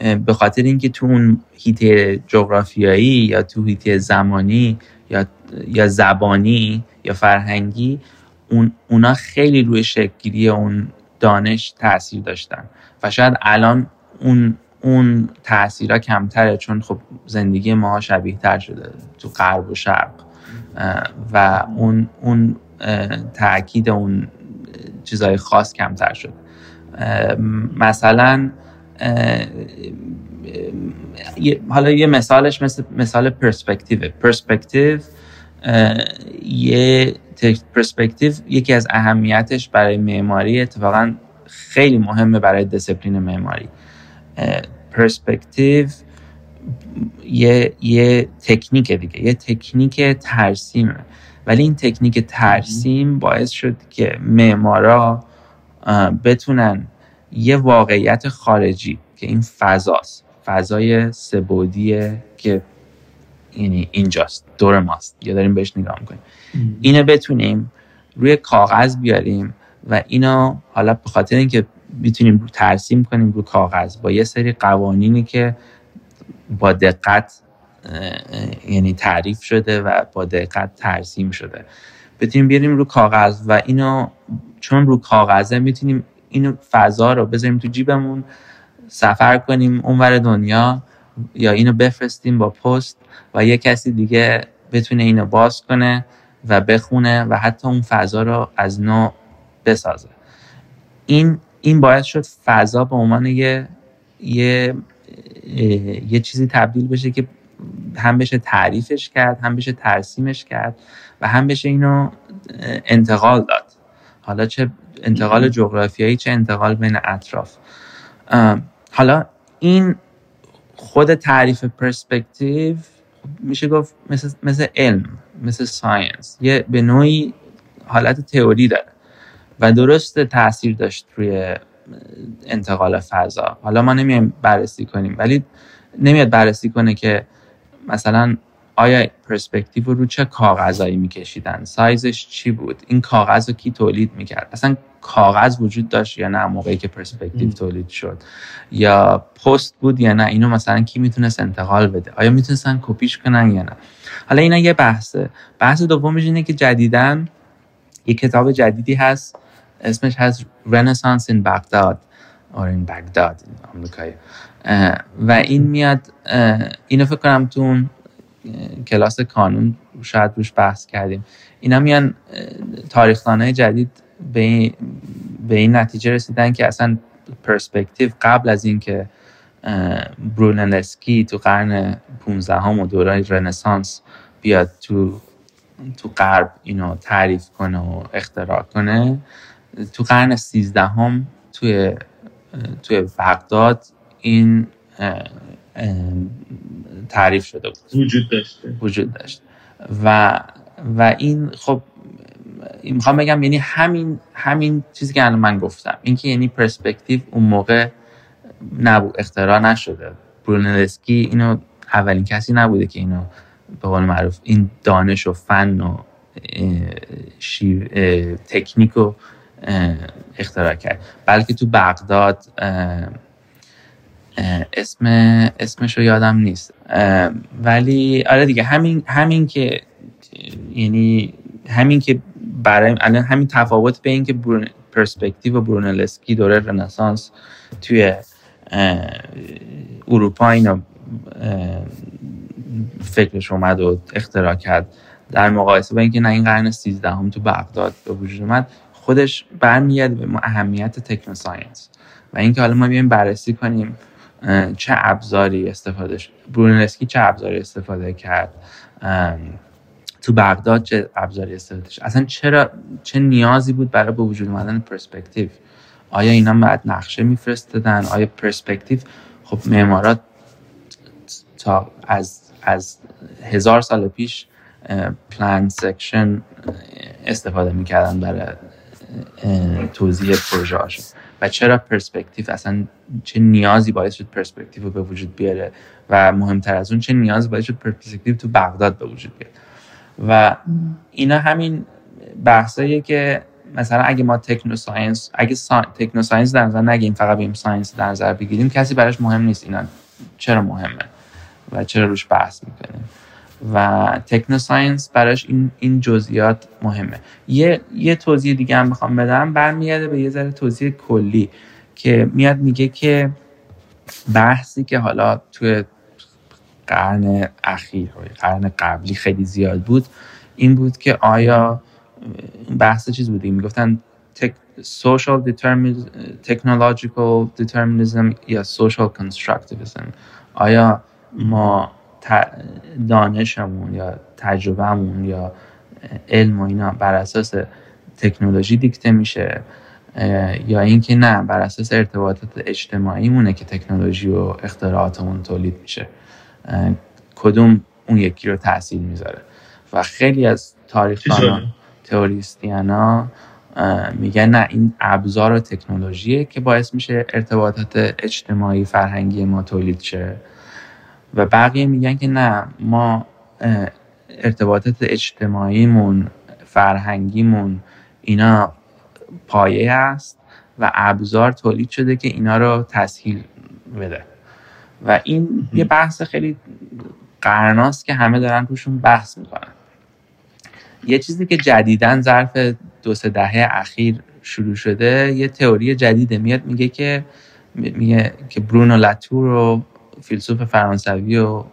به خاطر اینکه تو اون هیته جغرافیایی یا تو هیته زمانی یا یا زبانی یا فرهنگی اون اونا خیلی روی شکلگیری اون دانش تاثیر داشتن و شاید الان اون اون تاثیرها کمتره چون خب زندگی ما شبیه تر شده تو غرب و شرق و اون اون تاکید اون چیزهای خاص کمتر شده. مثلا حالا یه مثالش مثل مثال پرسپکتیو پرسپکتیو یه پرسپکتیو یکی از اهمیتش برای معماری اتفاقا خیلی مهمه برای دیسپلین معماری. پرسپکتیو یه, یه تکنیک دیگه یه تکنیک ترسیمه. ولی این تکنیک ترسیم باعث شد که معمارا بتونن یه واقعیت خارجی که این فضاست. فضای سبودیه که یعنی اینجاست دور ماست. یا داریم بهش نگاه می‌کنیم. اینو بتونیم روی کاغذ بیاریم و اینو حالا به خاطر اینکه می‌تونیم ترسیم کنیم رو کاغذ با یه سری قوانینی که با دقت یعنی تعریف شده و با دقت ترسیم شده. بتونیم بیاریم رو کاغذ و اینو چون رو کاغذه می‌تونیم اینو فضا رو بذاریم تو جیبمون سفر کنیم اونور دنیا یا اینو بفرستیم با پست و یه کسی دیگه بتونه اینو باز کنه و بخونه و حتی اون فضا رو از نو بسازه. این این باعث شد فضا به عنوان یه یه یه چیزی تبدیل بشه که هم بشه تعریفش کرد هم بشه ترسیمش کرد و هم بشه اینو انتقال داد. حالا چه انتقال جغرافیایی چه انتقال بین اطراف. حالا این خود تعریف پرسپکتیو میشه گفت مثل, مثل علم مثل ساینس. یه به نوعی حالت تئوری داره و درست تاثیر داشت روی انتقال فضا. حالا ما نمیایم بررسی کنیم ولی نمیاد بررسی کنه که مثلا آیا پرسپکتیو رو چه کاغذایی میکشیدن؟ سایزش چی بود؟ این کاغذ رو کی تولید می‌کرد؟ اصلا کاغذ وجود داشت یا نه موقعی که پرسپکتیو تولید شد. یا پست بود یا نه اینو مثلا کی می‌تونست انتقال بده؟ آیا می‌تونستن کپیش کنن یا نه؟ حالا اینا یه بحثه. بحث دومش اینه که جدیدن یه کتاب جدیدی هست اسمش هست رنسانس این بغداد اور این بغداد آمریکایی. و این میاد اینو فکر کنم تو کلاس کانون شاید روش بحث کردیم. اینا میان تاریخدانای جدید به این, به این نتیجه رسیدن که اصلا پرسپکتیو قبل از اینکه برونلسکی تو قرن 15 هم و دوران رنسانس بیاد تو تو غرب اینو تعریف کنه و اختراع کنه تو قرن 13 هم توی توی بغداد این تعریف شده بود. وجود داشته. وجود داشت. و و این خب می‌خوام بگم یعنی همین همین چیزی که الان من گفتم. اینکه یعنی پرسپکتیو اون موقع نبود اختراع نشده. برونلسکی اینو اولین کسی نبوده که اینو به قول معروف این دانش و فن و تکنیک رو اختراع کرد. بلکه تو بغداد اسم اسمش رو یادم نیست. ولی آره دیگه همین همین که یعنی همین که برای الان همین تفاوت به این که برون پرسپکتیو و برونلسکی دوره رنسانس توی اروپا اینو فکرش اومد و اختراع کرد. در مقایسه با اینکه نه این قرن 13 هم تو بغداد به وجود اومد خودش برمیگرده به اهمیت techno-science و اینکه حالا ما بیایم بررسی کنیم چه ابزاری استفاده شد برونلسکی چه ابزاری استفاده کرد تو بغداد چه ابزاری استفاده اصلا چرا چه نیازی بود برای به وجود اومدن پرسپکتیو؟ آیا اینا بعد نقشه میفرستادن؟ آیا پرسپکتیو خب معمارا تا از از هزار سال پیش پلان section استفاده می‌کردن برای توضیح پروژه و چرا پرسپکتیو؟ اصلا چه نیازی باعث شد پرسپکتیو رو به وجود بیاره؟ و مهمتر از اون چه نیازی باعث شد پرسپکتیو تو بغداد به وجود بیاره؟ و اینا همین بحثایی که مثلا اگه ما techno-science اگه سا... techno-science در نظر نگیریم فقط بیایم science در نظر بگیریم کسی براش مهم نیست. اینا چرا مهمه و چرا روش بحث می‌کنیم؟ و تکنو ساینس براش این, این جزئیات مهمه. یه, یه توضیح دیگه هم بخوام بدم. برمیگرده به یه ذره توضیح کلی که میاد میگه که بحثی که حالا توی قرن اخیر قرن قبلی خیلی زیاد بود. این بود که آیا بحث چیز بودیم می‌گفتن social determinism, technological determinism یا social constructivism. آیا ما دانشمون یا تجربهمون یا علم و اینا بر اساس تکنولوژی دیکته میشه یا اینکه نه بر اساس ارتباطات اجتماعی مونه که تکنولوژی و اختراعاتمون تولید میشه. کدوم اون یکی رو تاثیر می‌ذاره. و خیلی از تاریخدانان تئوریستیانا میگن نه این ابزار و تکنولوژیه که باعث میشه ارتباطات اجتماعی فرهنگی ما تولید شه. و بقیه میگن که نه ما ارتباطات اجتماعیمون فرهنگیمون اینا پایه است و ابزار تولید شده که اینا رو تسهیل بده. و این یه بحث خیلی قرناست که همه دارن روشون بحث می‌کنن. یه چیزی که جدیداً ظرف دو سه دهه اخیر شروع شده یه تئوری جدیده میاد میگه که میگه که برونو لاتور و فیلسوف فرانسوی و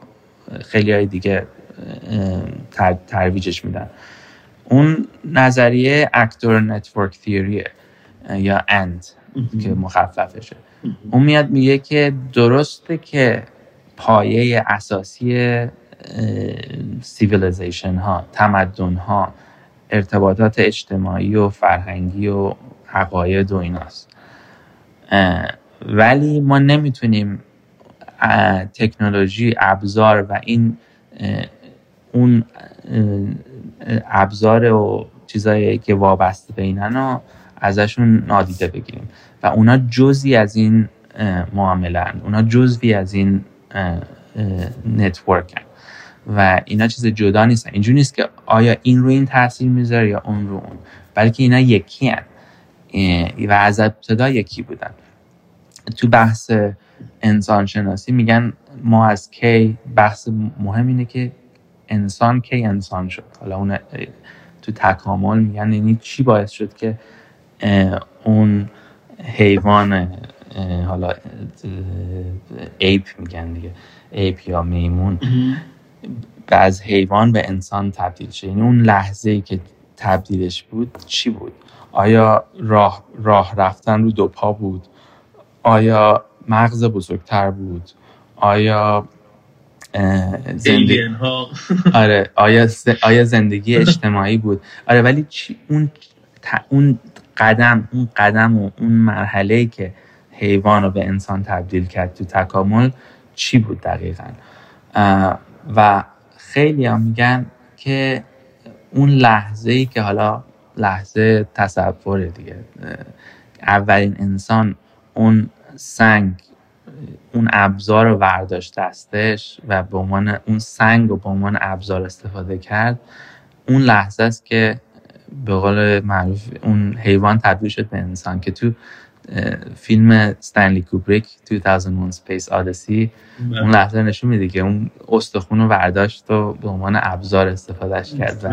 خیلی های دیگه ترویجش میدن. اون نظریه actor network theory ئه یا ANT که مخففشه. اون میاد میگه که درسته که پایه اساسی civilization ها تمدن ها ارتباطات اجتماعی و فرهنگی و عقاید و ایناست. ولی ما نمی‌تونیم تکنولوژی ابزار و این اون ابزار و چیزایی که وابسته به اینن ازشون نادیده بگیریم. و اونا جزی از این معامله اونا جزوی از این نتورک و اینا چیز جدا نیستن. اینجور نیست که آیا این رو این تاثیر می‌ذاره یا اون رو اون. بلکه اینا یکی هن. و از ابتدا یکی بودن. تو بحث انسان شناسی میگن ما از کی بحث مهم اینه که انسان کی انسان شد. حالا اون تو تکامل میگن یعنی چی باعث شد که اون حیوان حالا ape میگن دیگه. ape یا میمون. از حیوان به انسان تبدیل شد یعنی اون لحظه ای که تبدیلش بود چی بود؟ آیا راه, راه رفتن رو دو پا بود؟ آیا مغز بزرگتر بود؟ آیا زندگی آره آیا آیا زندگی اجتماعی بود؟ آره ولی چی اون اون قدم اون قدم و اون مرحله که حیوان رو به انسان تبدیل کرد تو تکامل چی بود دقیقا؟ و خیلی هم میگن که اون لحظه ای که حالا لحظه تصور دیگه اولین انسان اون سنگ اون ابزار رو برداشت دستش و به عنوان اون سنگ رو به عنوان ابزار استفاده کرد اون لحظه است که به قول معروف اون حیوان تبدیل شد به انسان که تو فیلم ستنلی کوبریک 2001 Space Odyssey اون لحظه نشون میده که اون استخون رو برداشت و به عنوان ابزار استفادهش کرد و,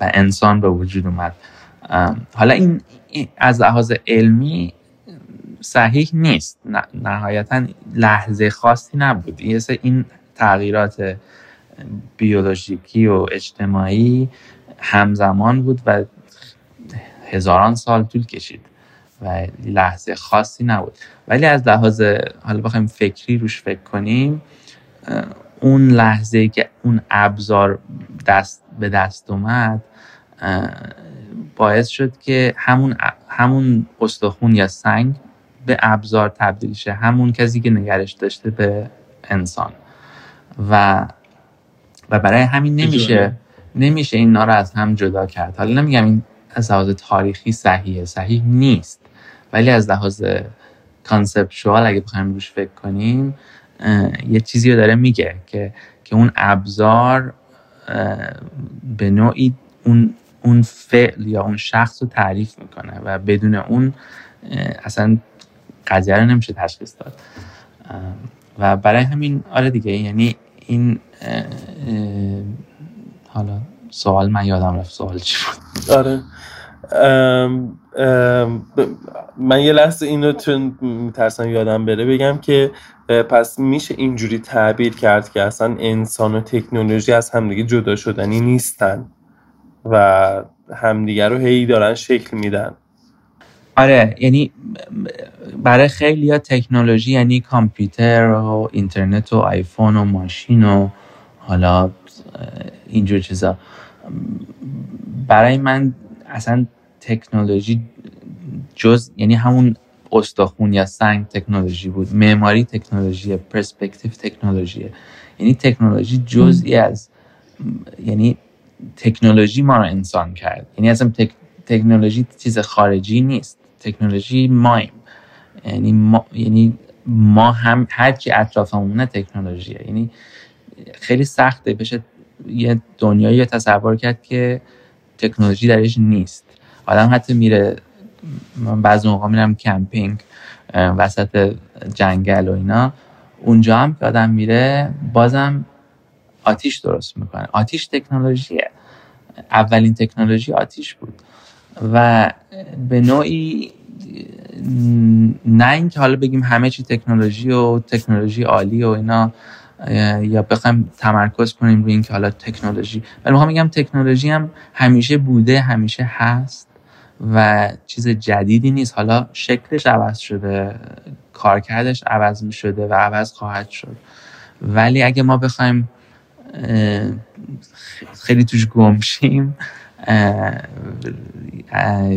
و انسان به وجود اومد. حالا این از لحاظ علمی صحیح نیست. نهایتا لحظه خاصی نبود. این تغییرات بیولوژیکی و اجتماعی همزمان بود و هزاران سال طول کشید و لحظه خاصی نبود. ولی از لحاظ حالا بخوایم فکری روش فکر کنیم اون لحظه که اون ابزار دست به دست اومد باعث شد که همون همون استخون یا سنگ به ابزار تبدیل شه. همون کسی که نگرش داشته به انسان. و و برای همین نمیشه نمیشه این رو از هم جدا کرد. حالا نمیگم این از لحاظ تاریخی صحیحه. صحیح نیست. ولی از لحاظ کانسپچوال اگه بخوایم روش فکر کنیم یه چیزی رو داره میگه که که اون ابزار به نوعی اون اون فعل یا اون شخص رو تعریف می‌کنه و بدون اون اصلا قضیه رو نمیشه تشخیص داد. و برای همین آره دیگه یعنی این حالا سوال من یادم رفت سوال چی بود. آره. من یه لحظه این رو چون میترسم یادم بره. بگم که پس میشه اینجوری تعبیر کرد که اصلا انسان و تکنولوژی از همدیگه جدا شدنی نیستن و همدیگه رو هی دارن شکل میدن. آره یعنی برای خیلی ها تکنولوژی یعنی کامپیوتر و اینترنت و آیفون و ماشین و حالا اینجور چیزا. برای من اصلا تکنولوژی جز یعنی همون استخون یا سنگ تکنولوژی بود. معماری تکنولوژی پرسپکتیو تکنولوژی. یعنی تکنولوژی جزئی از یعنی تکنولوژی ما رو انسان کرد. یعنی اصلا تک... تکنولوژی چیز خارجی نیست. تکنولوژی مایم. یعنی ما, یعنی ما هم هرچی اطرافمونه تکنولوژیه. یعنی خیلی سخته. بشه یه دنیایی تصور کرد که تکنولوژی درش نیست. آدم حتی میره من بعضی موقع میرم کمپینگ وسط جنگل و اینا. اونجا هم که آدم میره بازم آتیش درست می‌کنه. آتیش تکنولوژیه. اولین تکنولوژی آتیش بود. و به نوعی نه اینکه حالا بگیم همه چی تکنولوژی و تکنولوژی عالی و اینا یا بخوایم تمرکز کنیم روی اینکه حالا تکنولوژی. ولی می‌خوام میگم تکنولوژی هم همیشه بوده همیشه هست و چیز جدیدی نیست. حالا شکلش عوض شده کارکردش عوض می شده و عوض خواهد شد. ولی اگه ما بخوایم خیلی توش گمشیم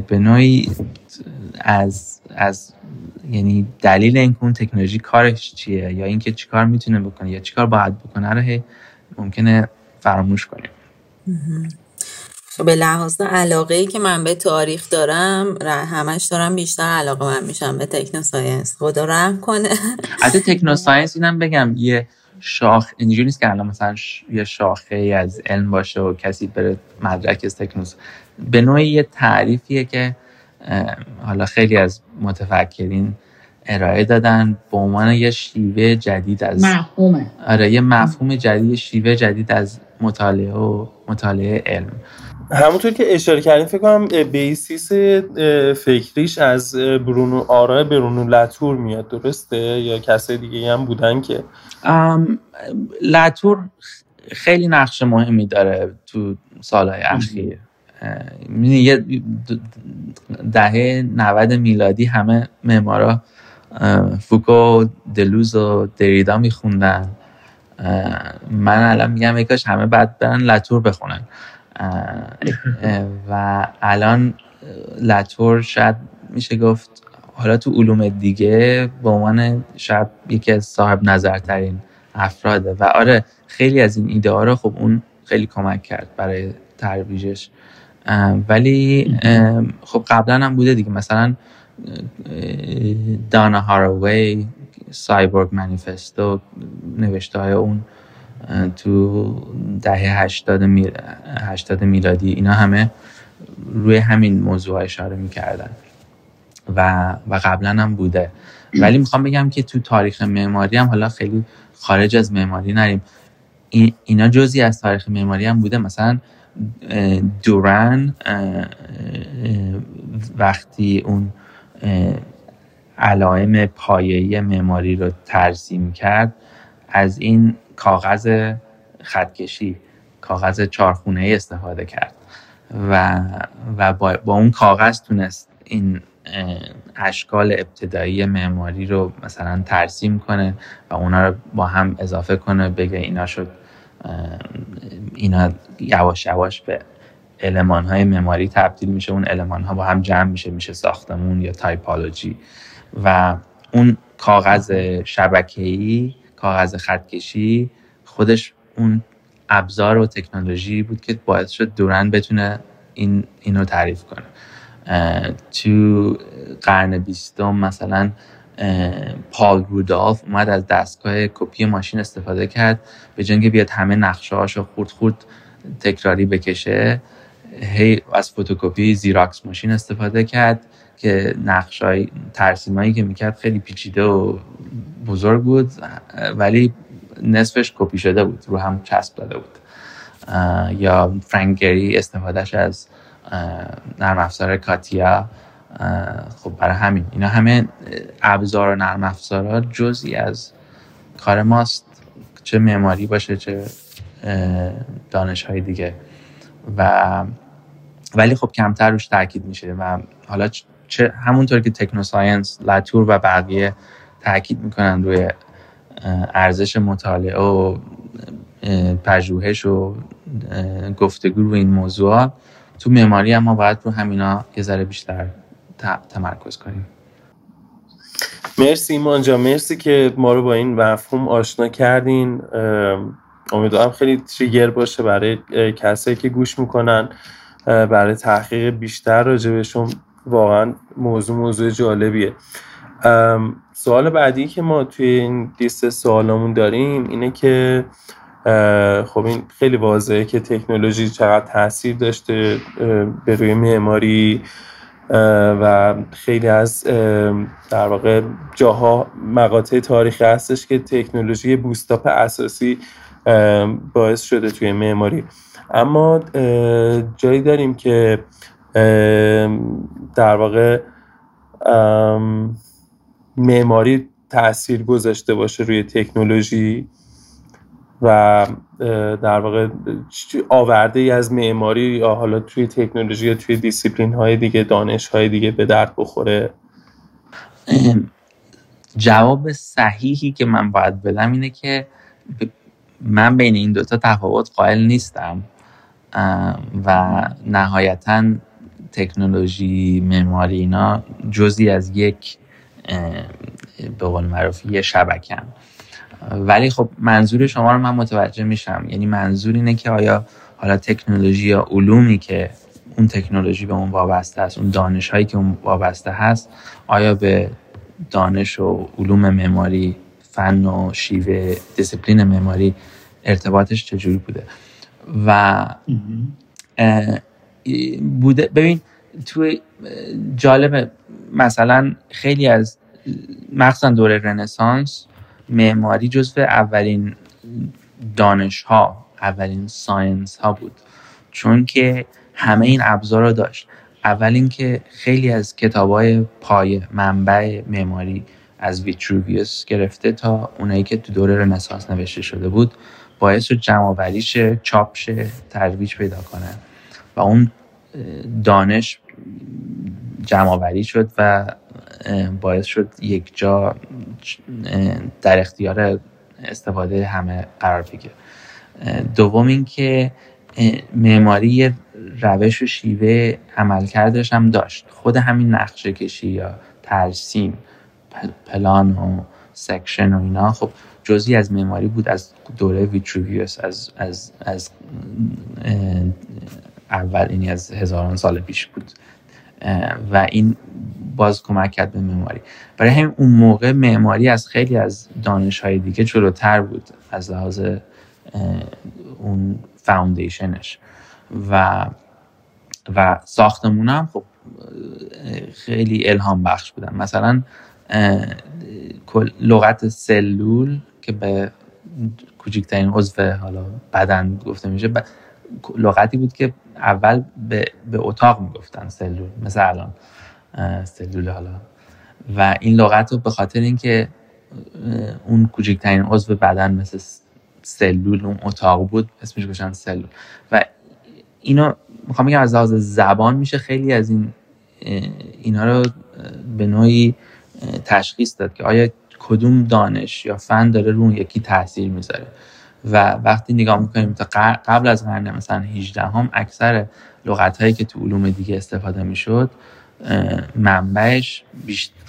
به نوعی از از یعنی دلیل اینکه اون تکنولوژی کارش چیه یا اینکه چیکار می‌تونه بکنه یا چیکار باید بکنه رو ممکنه فراموش کنیم. خب، به لحاظ علاقه ای که من به تاریخ دارم همش دارم بیشتر علاقه من میشم به techno science خدا رحم کنه. حتی techno science اینم بگم یه شاخ اینجوری نیست که الان مثلا یه شاخه ای از علم باشه و کسی بره مدرک از technos. به نوعی یه تعریفیه که حالا خیلی از متفکرین ارائه دادن. به عنوان یه شیوه جدید از مفهومه. آره یه مفهوم جدید شیوه جدید از مطالعه و مطالعه علم. همونطور که اشاره کردیم فکر کنم بیسیس فکریش از برونو آرای برونو لاتور میاد درسته؟ یا کسای دیگه هم بودن که؟ لاتور خیلی نقش مهمی داره تو سالهای اخیر. یه دهه 90 میلادی همه معمارا فوکو دلوز و دریدا میخوندن. من الان میگم یکاش همه بعد برن لاتور بخونن. و الان لاتور شاید میشه گفت حالا تو علوم دیگه به عنوان شاید یکی از صاحب نظرترین افراده. و آره خیلی از این ایده ها رو خب اون خیلی کمک کرد برای ترویجش. ولی خب قبلا هم بوده دیگه. مثلا دانا هاروی سایبورگ منیفستو نوشته های اون تو دهه 80 80 میلادی اینا همه روی همین موضوع اشاره می‌کردن. و و قبلا هم بوده. ولی می‌خوام بگم که تو تاریخ معماری هم حالا خیلی خارج از معماری نریم. اینا جزی از تاریخ معماری هم بوده. مثلا دوران وقتی اون علائم پایه‌ای معماری رو ترسیم کرد از این کاغذ خطکشی کاغذ چارخونه استفاده کرد و, و با, با اون کاغذ تونست این اشکال ابتدایی معماری رو مثلا ترسیم کنه و اونا رو با هم اضافه کنه بگه اینا شد اینا یواش یواش به علمان های معماری تبدیل میشه. اون علمان ها با هم جمع میشه میشه ساختمون یا تایپالوجی و اون کاغذ شبکه‌ای کاغذ خطکشی خودش اون ابزار و تکنولوژی بود که باعث شد دورن بتونه این اینو تعریف کنه. تو قرن بیستم مثلا پال رودالف اومد از دستگاه کپی ماشین استفاده کرد. به جنگ بیاد همه نقشه هاشو خورد خورد تکراری بکشه. هی از فتوکپی زیراکس ماشین استفاده کرد که نقشای ترسیمایی که می‌کرد خیلی پیچیده و بزرگ بود ولی نصفش کپی شده بود رو هم چسب داده بود. یا فرانگری استفادهش از نرم افزار کاتیا خب برای همین. اینا همه ابزار و نرم افزارها جزی از کار ماست. چه معماری باشه چه دانش های دیگه. و ولی خب کمتر روش تاکید میشه و حالا چه همونطور که تکنو ساینس لاتور و بقیه تاکید می‌کنن روی ارزش مطالعه و پژوهش و گفتگو روی این موضوع تو معماری هم ما باید رو همینا یه ذره بیشتر تمرکز کنیم. مرسی ایمان جا مرسی که ما رو با این مفهوم آشنا کردین. امیدوارم خیلی تریگر باشه برای کسایی که گوش می‌کنن برای تحقیق بیشتر راجبشون واقعا موضوع موضوع جالبیه. سوال بعدی که ما توی این لیست سوالمون داریم اینه که خب این خیلی واضحه که تکنولوژی چقدر تاثیر داشته به روی معماری. و خیلی از در واقع جاها مقاطع تاریخی هستش که تکنولوژی بوستاپ اساسی باعث شده توی معماری. اما جایی داریم که در واقع معماری تاثیر گذاشته باشه روی تکنولوژی. و در واقع آورده ای از معماری یا حالا توی تکنولوژی یا توی دیسیپلین های دیگه دانش های دیگه به درد بخوره؟ جواب صحیحی که من باید بدم اینه که من بین این دوتا تفاوت قائل نیستم و نهایتا تکنولوژی معماری اینا جزی از یک به قول معروف یه شبکم ولی خب منظور شما رو من متوجه میشم. یعنی منظور اینه که آیا حالا تکنولوژی یا علومی که اون تکنولوژی به اون وابسته است اون دانش هایی که اون وابسته هست آیا به دانش و علوم معماری فن و شیوه دیسپلین معماری ارتباطش چجوری بوده؟ و بوده ببین توی جالب مثلا خیلی از مخصوصا دوره رنسانس معماری جزو اولین دانش ها اولین science ها بود. چون که همه این ابزار رو داشت. اول اینکه خیلی از کتاب های پای منبع معماری از ویتروویوس گرفته تا اونایی که تو دوره رنسانس نوشته شده بود باعث شد جمع شه چاپ شه ترویج پیدا کنه. و اون دانش جمع شد و باعث شد یک جا در اختیار استفاده همه قرار بگیره. دوم اینکه معماری روش و شیوه عملکردش هم داشت. خود همین نقشه کشی یا ترسیم پلان و section و اینا خب جزی از معماری بود از دوره Vitruvius از از از اول اینی از هزاران سال پیش بود. و این باز کمک کرد به معماری. برای همین اون موقع معماری از خیلی از دانش های دیگه جلوتر بود از لحاظ اون فاوندیشنش و و ساختمون هم خب خیلی الهام بخش بودن. مثلا لغت سلول که به کوچکترین عضو حالا بدن گفته میشه لغتی بود که اول به, به اتاق می‌گفتن سلول مثل الان سلول حالا. و این لغت رو به خاطر اینکه اون کوچکترین عضو بدن مثل سلول اون اتاق بود اسمش گوشن سلول. و اینو می‌خوام بگم از لحاظ زبان میشه خیلی از این اینا رو به نوعی تشخیص داد که آیا کدوم دانش یا فن داره رو یکی تاثیر می‌ذاره. و وقتی نگاه می‌کنیم تا قبل از قرن مثلا 18 هم اکثر لغت هایی که تو علوم دیگه استفاده می‌شد منبعش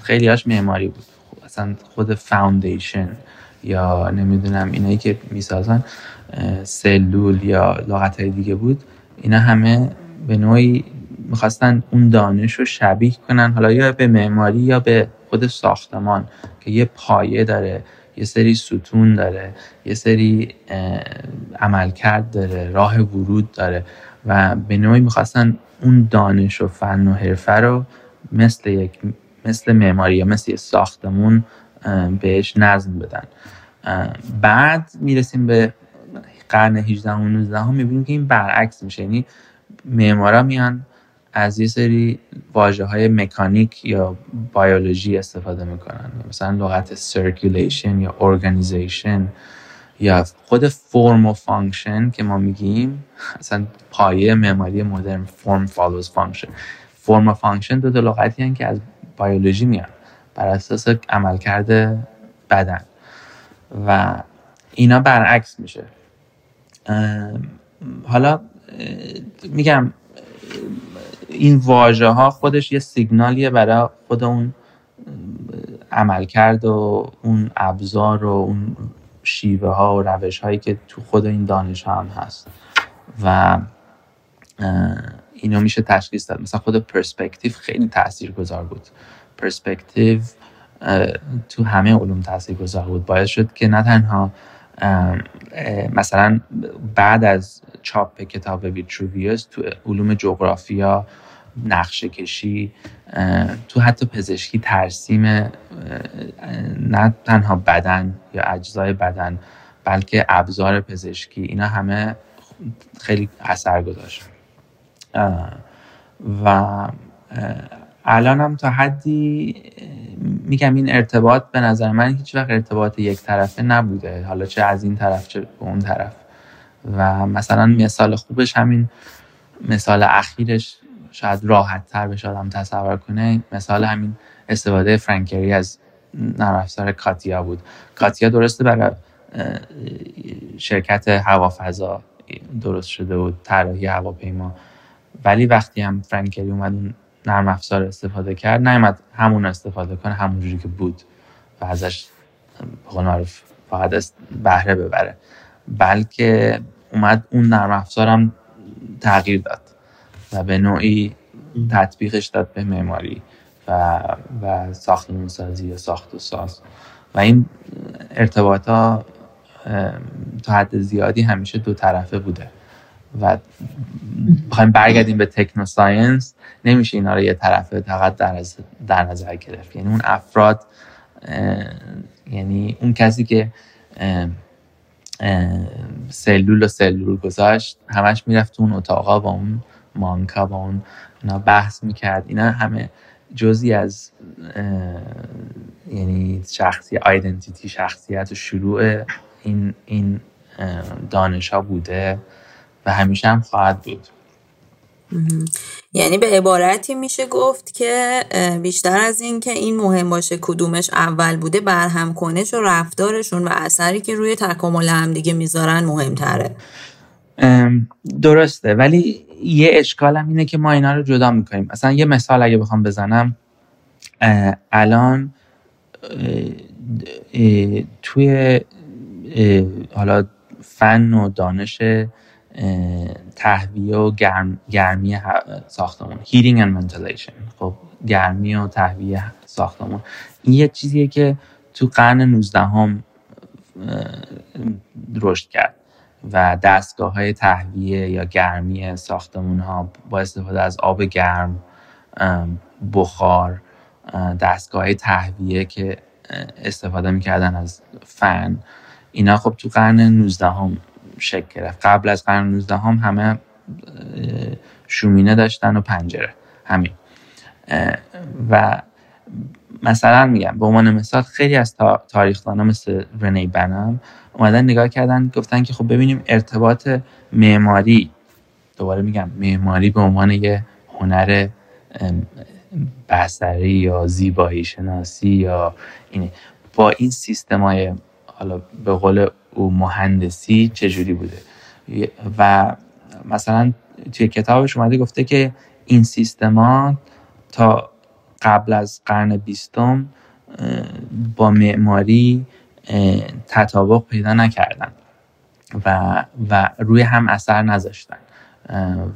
خیلی هاش معماری بود. اصلا خود فاوندیشن یا نمی‌دونم اینایی که می‌سازن سلول یا لغت های دیگه بود اینا همه به نوعی می‌خواستن اون دانش رو شبیه کنن حالا یا به معماری یا به خود ساختمان که یه پایه داره. یه سری ستون داره یه سری عملکرد داره راه ورود داره و به نوعی می‌خواستن اون دانش و فن و حرفه رو مثل یک مثل معماری یا مثل ساختمون بهش نظم بدن. بعد می‌رسیم به قرن 18 و 19 هم می‌بینیم که این برعکس میشه. یعنی معمارا میان از یه سری واجه های مکانیک یا بیولوژی استفاده می‌کنن. مثلا لغت circulation یا organization یا خود فرم و function که ما میگیم اصلا پایه معماری مدرن form follows function فرم و function دو تا لغتی هن که از بیولوژی میان بر اساس عملکرد بدن. و اینا برعکس میشه. حالا میگم این واژه ها خودش یه سیگنالیه برای خود اون عملکرد و اون ابزار و اون شیوه ها و روش هایی که تو خود این دانش ها هم هست. و اینو میشه تشخیص داد. مثلا خود پرسپکتیو خیلی تأثیر گذار بود. پرسپکتیو تو همه علوم تأثیر گذار بود. باعث شد که نه تنها مثلا بعد از چاپ کتاب ویتروویوس تو علوم جغرافیا نقشه کشی تو حتی پزشکی ترسیم نه تنها بدن یا اجزای بدن بلکه ابزار پزشکی اینا همه خیلی اثر گذاشت و الان هم تا حدی میگم این ارتباط به نظر من هیچ وقت ارتباط یک طرفه نبوده. حالا چه از این طرف چه به اون طرف. و مثلا مثال خوبش همین مثال اخیرش شاید راحت تر بشه آدم تصور کنه. مثال همین استفاده فرانکری از نرم کاتیا بود. کاتیا درسته برای شرکت هوافضا درست شده بود طراحی هواپیما. ولی وقتی هم فرانکری اومد اون نرم افزار استفاده کرد نیومد همون استفاده کنه همونجوری که بود و ازش به معروف فقط بهره ببره. بلکه اومد اون نرم افزارم تغییر داد و به نوعی تطبیقش داد به معماری و و ساختمون سازی یا ساخت و ساز. و این ارتباط ها تا حد زیادی همیشه دو طرفه بوده. و بخوایم برگردیم به تکنو ساینس نمیشه اینا رو یه طرفه فقط در, در نظر گرفت. یعنی اون افراد یعنی اون کسی که سلول و سلول گذاشت همش می‌رفت تو اون اتاقا با اون مانکا با اون اینا بحث می‌کرد. اینا همه جزی از یعنی شخصی آیدنتیتی شخصیت و شروع این این دانش ها بوده. و همیشه هم خواهد بود. یعنی به عبارتی میشه گفت که بیشتر از این که این مهم باشه کدومش اول بوده برهم کنش و رفتارشون و اثری که روی تکامل هم دیگه می‌ذارن مهمتره. درسته. ولی یه اشکالم اینه که ما اینا رو جدا می‌کنیم. مثلا یه مثال اگه بخوام بزنم. الان توی حالا فن و دانش تهویه و گرم، گرمی ساختمون heating and ventilation. خب گرمی و تهویه ساختمون. این یه چیزیه که تو قرن 19 هم رشد کرد و دستگاه های تهویه یا گرمی ساختمون ها با استفاده از آب گرم بخار دستگاه تهویه که استفاده می‌کردن از فن اینا خب تو قرن 19 هم شکل گرفت قبل از قرن 19 هم همه شومینه داشتن و پنجره. همین. و مثلا میگم به عنوان مثال خیلی از تاریخدانا مثل رنی بنم اومدن نگاه کردن گفتن که خب ببینیم ارتباط معماری دوباره میگم معماری به عنوان یه هنر بسری یا زیبایی شناسی یا این با این سیستم های حالا به قول او مهندسی چجوری بوده. و مثلا توی کتابش اومده گفته که این سیستما تا قبل از قرن بیستم با معماری تطابق پیدا نکردن و, و روی هم اثر نذاشتن.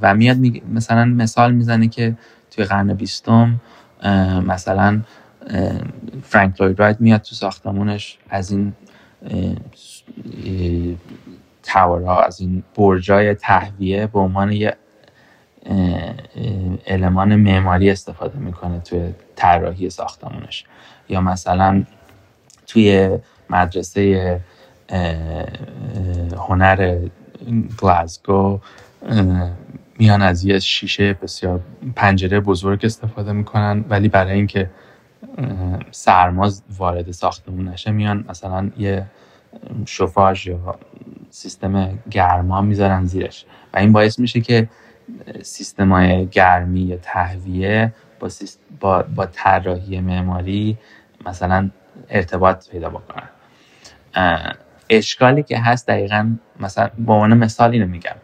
و میاد مثلا مثال می‌زنه که توی قرن بیستم مثلا فرانک لوید رایت میاد تو ساختمونش از این تاورها از این برجای تهویه به عنوان یه المان معماری استفاده می‌کنه توی طراحی ساختمونش. یا مثلا توی مدرسه هنر گلاسگو میان از یه شیشه بسیار پنجره بزرگ استفاده می‌کنن ولی برای اینکه سرما وارد ساختمون نشه میان مثلا یه شفاژ یا سیستم گرما می‌ذارن زیرش. و این باعث میشه که سیستم های گرمی یا تهویه با, با, با طراحی معماری مثلا ارتباط پیدا بکنن. اشکالی که هست دقیقا مثلا با عنوان مثال اینو میگم.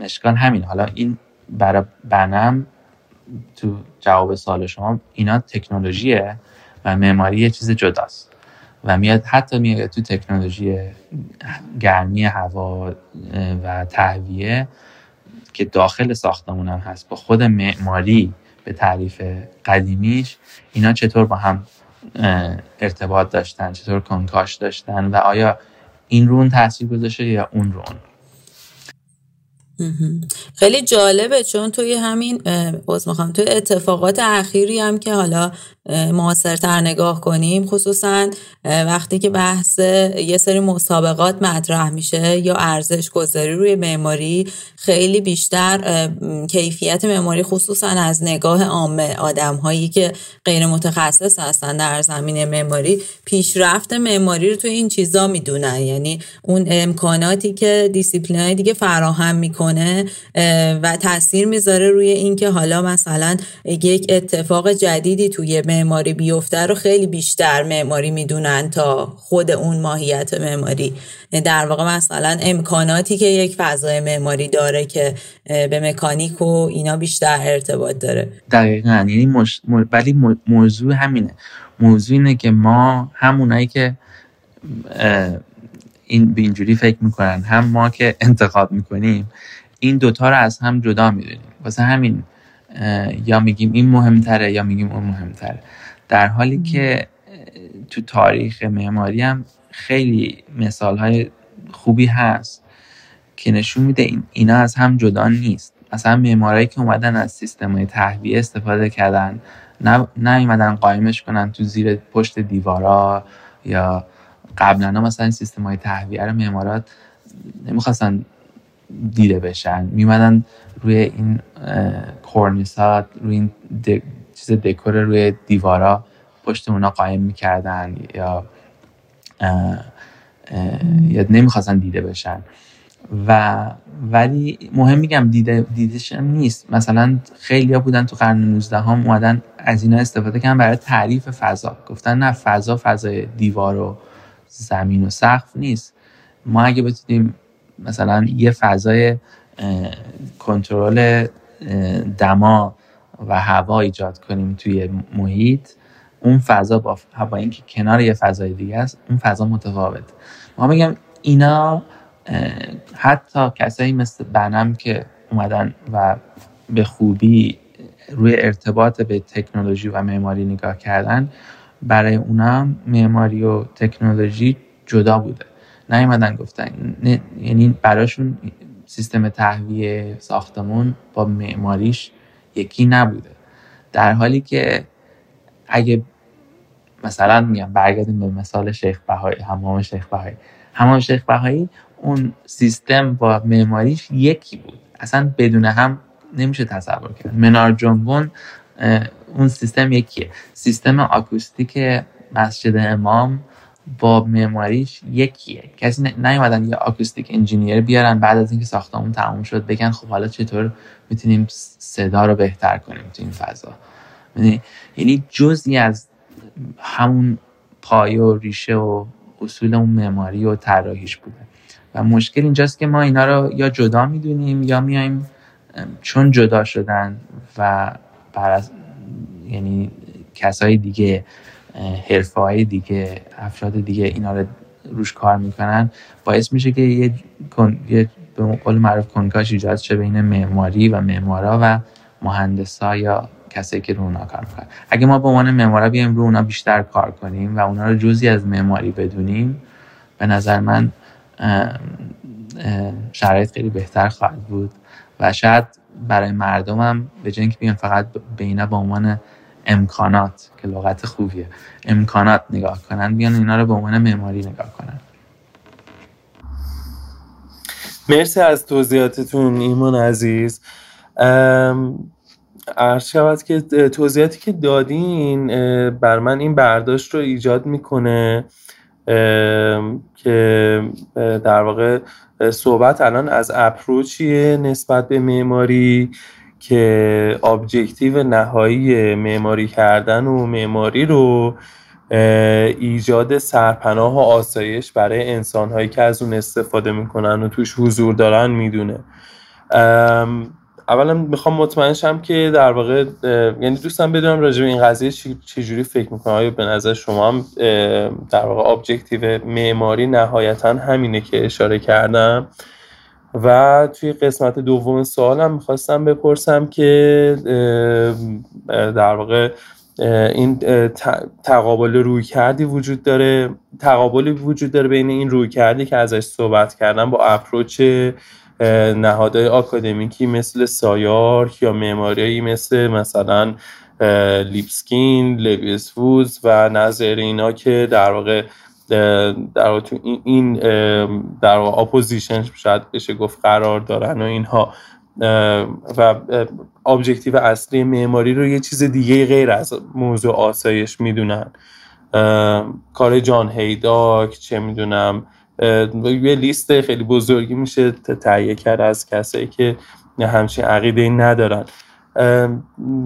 اشکال همین. حالا این برای بنم تو جواب سال شما اینا تکنولوژیه و معماری یه چیز جداست. و میاد حتی میاد تو تکنولوژی گرمی هوا و تهویه که داخل ساختمون هم هست. با خود معماری به تعریف قدیمیش اینا چطور با هم ارتباط داشتن چطور کنکاش داشتن و آیا این رون تاثیر گذاشته یا اون رون؟ خیلی جالبه چون توی همین باز می‌خوام توی اتفاقات اخیری هم که حالا معاصرتر نگاه کنیم خصوصا وقتی که بحث یه سری مسابقات مطرح میشه یا ارزش گذاری روی معماری خیلی بیشتر کیفیت معماری خصوصا از نگاه عامه آدم هایی که غیر متخصص هستن در زمینه معماری پیشرفت معماری رو توی این چیزا می‌دونن. یعنی اون امکاناتی که دیسیپلین دیگه فراهم می‌کنه و تاثیر می‌ذاره روی اینکه حالا مثلا یک اتفاق جدیدی توی معماری بیفته رو خیلی بیشتر معماری می‌دونن تا خود اون ماهیت معماری. در واقع مثلا امکاناتی که یک فضای معماری داره که به مکانیک و اینا بیشتر ارتباط داره. دقیقا. یعنی مش... ولی موضوع همینه. موضوع اینه که ما همونایی که این به اینجوری فکر می‌کنن هم ما که انتخاب می‌کنیم این دوتا رو از هم جدا می‌دونیم واسه همین یا میگیم این مهمتره یا میگیم اون مهمتره. در حالی که تو تاریخ معماری هم خیلی مثال های خوبی هست که نشون میده اینا از هم جدا نیست. مثلا معمارایی که اومدن از سیستم های تهویه استفاده کردن نه قایمش کنن تو زیر پشت دیوارا یا قبلا مثلا سیستم های تهویه رو معمارات نمی‌خواستن دیده بشن. میمدن روی این کورنیسات روی این چیز دکور روی دیوارا پشت اونا قایم می‌کردن یا یا نمی‌خواستن دیده بشن. و ولی مهم میگم دیده دیدش نیست. مثلا خیلی ها بودن تو قرن 19 هم اومدن از اینا استفاده کردن برای تعریف فضا. گفتن نه فضا فضای دیوار و زمین و سقف نیست. ما اگه بتونیم مثلا یه فضای کنترل دما و هوا ایجاد کنیم توی محیط اون فضا با هوا اینکه کنار یه فضای دیگه است اون فضا متفاوت ما میگم اینا حتی کسایی مثل بنم که اومدن و به خوبی روی ارتباط به تکنولوژی و معماری نگاه کردن برای اونا معماری و تکنولوژی جدا بوده. نیومدن گفتن. یعنی براشون سیستم تهویه ساختمون با معماریش یکی نبوده. در حالی که اگه مثلا میگم برگردیم به مثال شیخ بهایی همام شیخ بهایی. همام شیخ بهایی اون سیستم با معماریش یکی بود. اصلا بدون هم نمیشه تصور کرد. منار جنبون اون سیستم یکیه. سیستم آکوستیک مسجد امام با معماریش یکیه. کسی نیومدن یه آکوستیک انجینیر بیارن بعد از اینکه ساختمون تموم شد بگن خب حالا چطور می‌تونیم صدا رو بهتر کنیم تو این فضا. یعنی, یعنی جزئی از همون پایه و ریشه و اصول اون معماری و طراحیش بوده. و مشکل اینجاست که ما اینا رو یا جدا می‌دونیم یا میایم چون جدا شدن و بر یعنی کسای دیگه حرفه های دیگه افراد دیگه اینا رو روش کار می‌کنن. باعث میشه که یه, یه به قول معروف کنکاش ایجاد شه بین معماری و معمارا و مهندسا یا کسی که رو اونا کار می‌کنن. اگه ما به عنوان معمارا بیایم رو اونا بیشتر کار کنیم و اونا رو جزی از معماری بدونیم به نظر من شرایط خیلی بهتر خواهد بود. و شاید برای مردمم به جای بیان فقط به اینا به عنوان امکانات که لغت خوبیه. امکانات نگاه کنن بیان اینا رو به عنوان معماری نگاه کنن. مرسی از توضیحاتتون ایمان عزیز. عرض شود که توضیحاتی که دادین بر من این برداشت رو ایجاد می‌کنه که در واقع صحبت الان از اپروچیه نسبت به معماری. که ابجکتیو نهایی معماری کردن و معماری رو ایجاد سرپناه و آسایش برای انسانهایی که از اون استفاده می‌کنن و توش حضور دارن می‌دونه. اولا می‌خوام مطمئن شم که در واقع یعنی دوستم بدونم راجع به این قضیه چجوری فکر می‌کنم آیا به نظر شما هم در واقع objective معماری نهایتا همینه که اشاره کردم؟ و توی قسمت دوم سوالم می‌خواستم بپرسم که در واقع این تقابل رویکردی وجود داره؟ تقابلی وجود داره بین این رویکردی که ازش صحبت کردم با approach نهادهای آکادمیکی مثل SCI-Arc یا معماری مثل مثلا Libeskind، لویس و نظر اینا که در واقع در تو این در opposition شاید بشه گفت قرار دارن و اینها. و objective اصلی معماری رو یه چیز دیگه غیر از موضوع آسایش می‌دونن. کار جان هیداک چه می‌دونم یه لیست خیلی بزرگی میشه تهیه کرد از کسایی که همچین عقیده ندارن.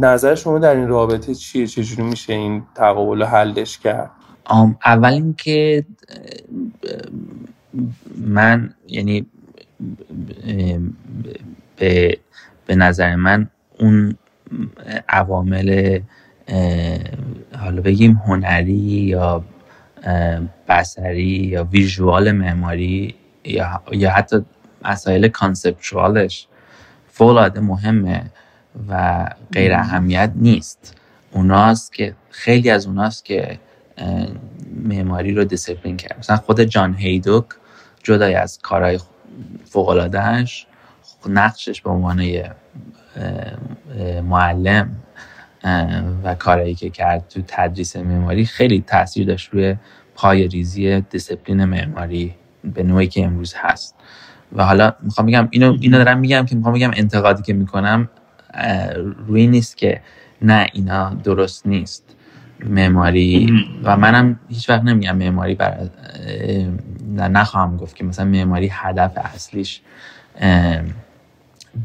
نظر شما در این رابطه چیه؟ چجوری میشه این تقابل حلش کرد؟ اول اینکه من یعنی به, به نظر من اون عوامل حالا بگیم هنری یا بسری یا ویژوال معماری یا, یا حتی مسائل کانسپچوالش فولاده مهمه و غیر اهمیت نیست. اوناست که خیلی از اوناست که معماری رو دیسپلین کرد. مثلا خود جان هیدوک جدای از کارهای فوقلادهش نقشش به عنوان معلم و کارهایی که کرد تو تدریس معماری خیلی تاثیر داشت روی پای ریزی دیسپلین معماری به نوعی که امروز هست. و حالا می‌خوام بگم اینو اینو دارم میگم که می‌خوام بگم انتقادی که می‌کنم روی نیست که نه اینا درست نیست. معماری و منم هیچ وقت نمیگم معماری بر نخواهم گفت که مثلا معماری هدف اصلیش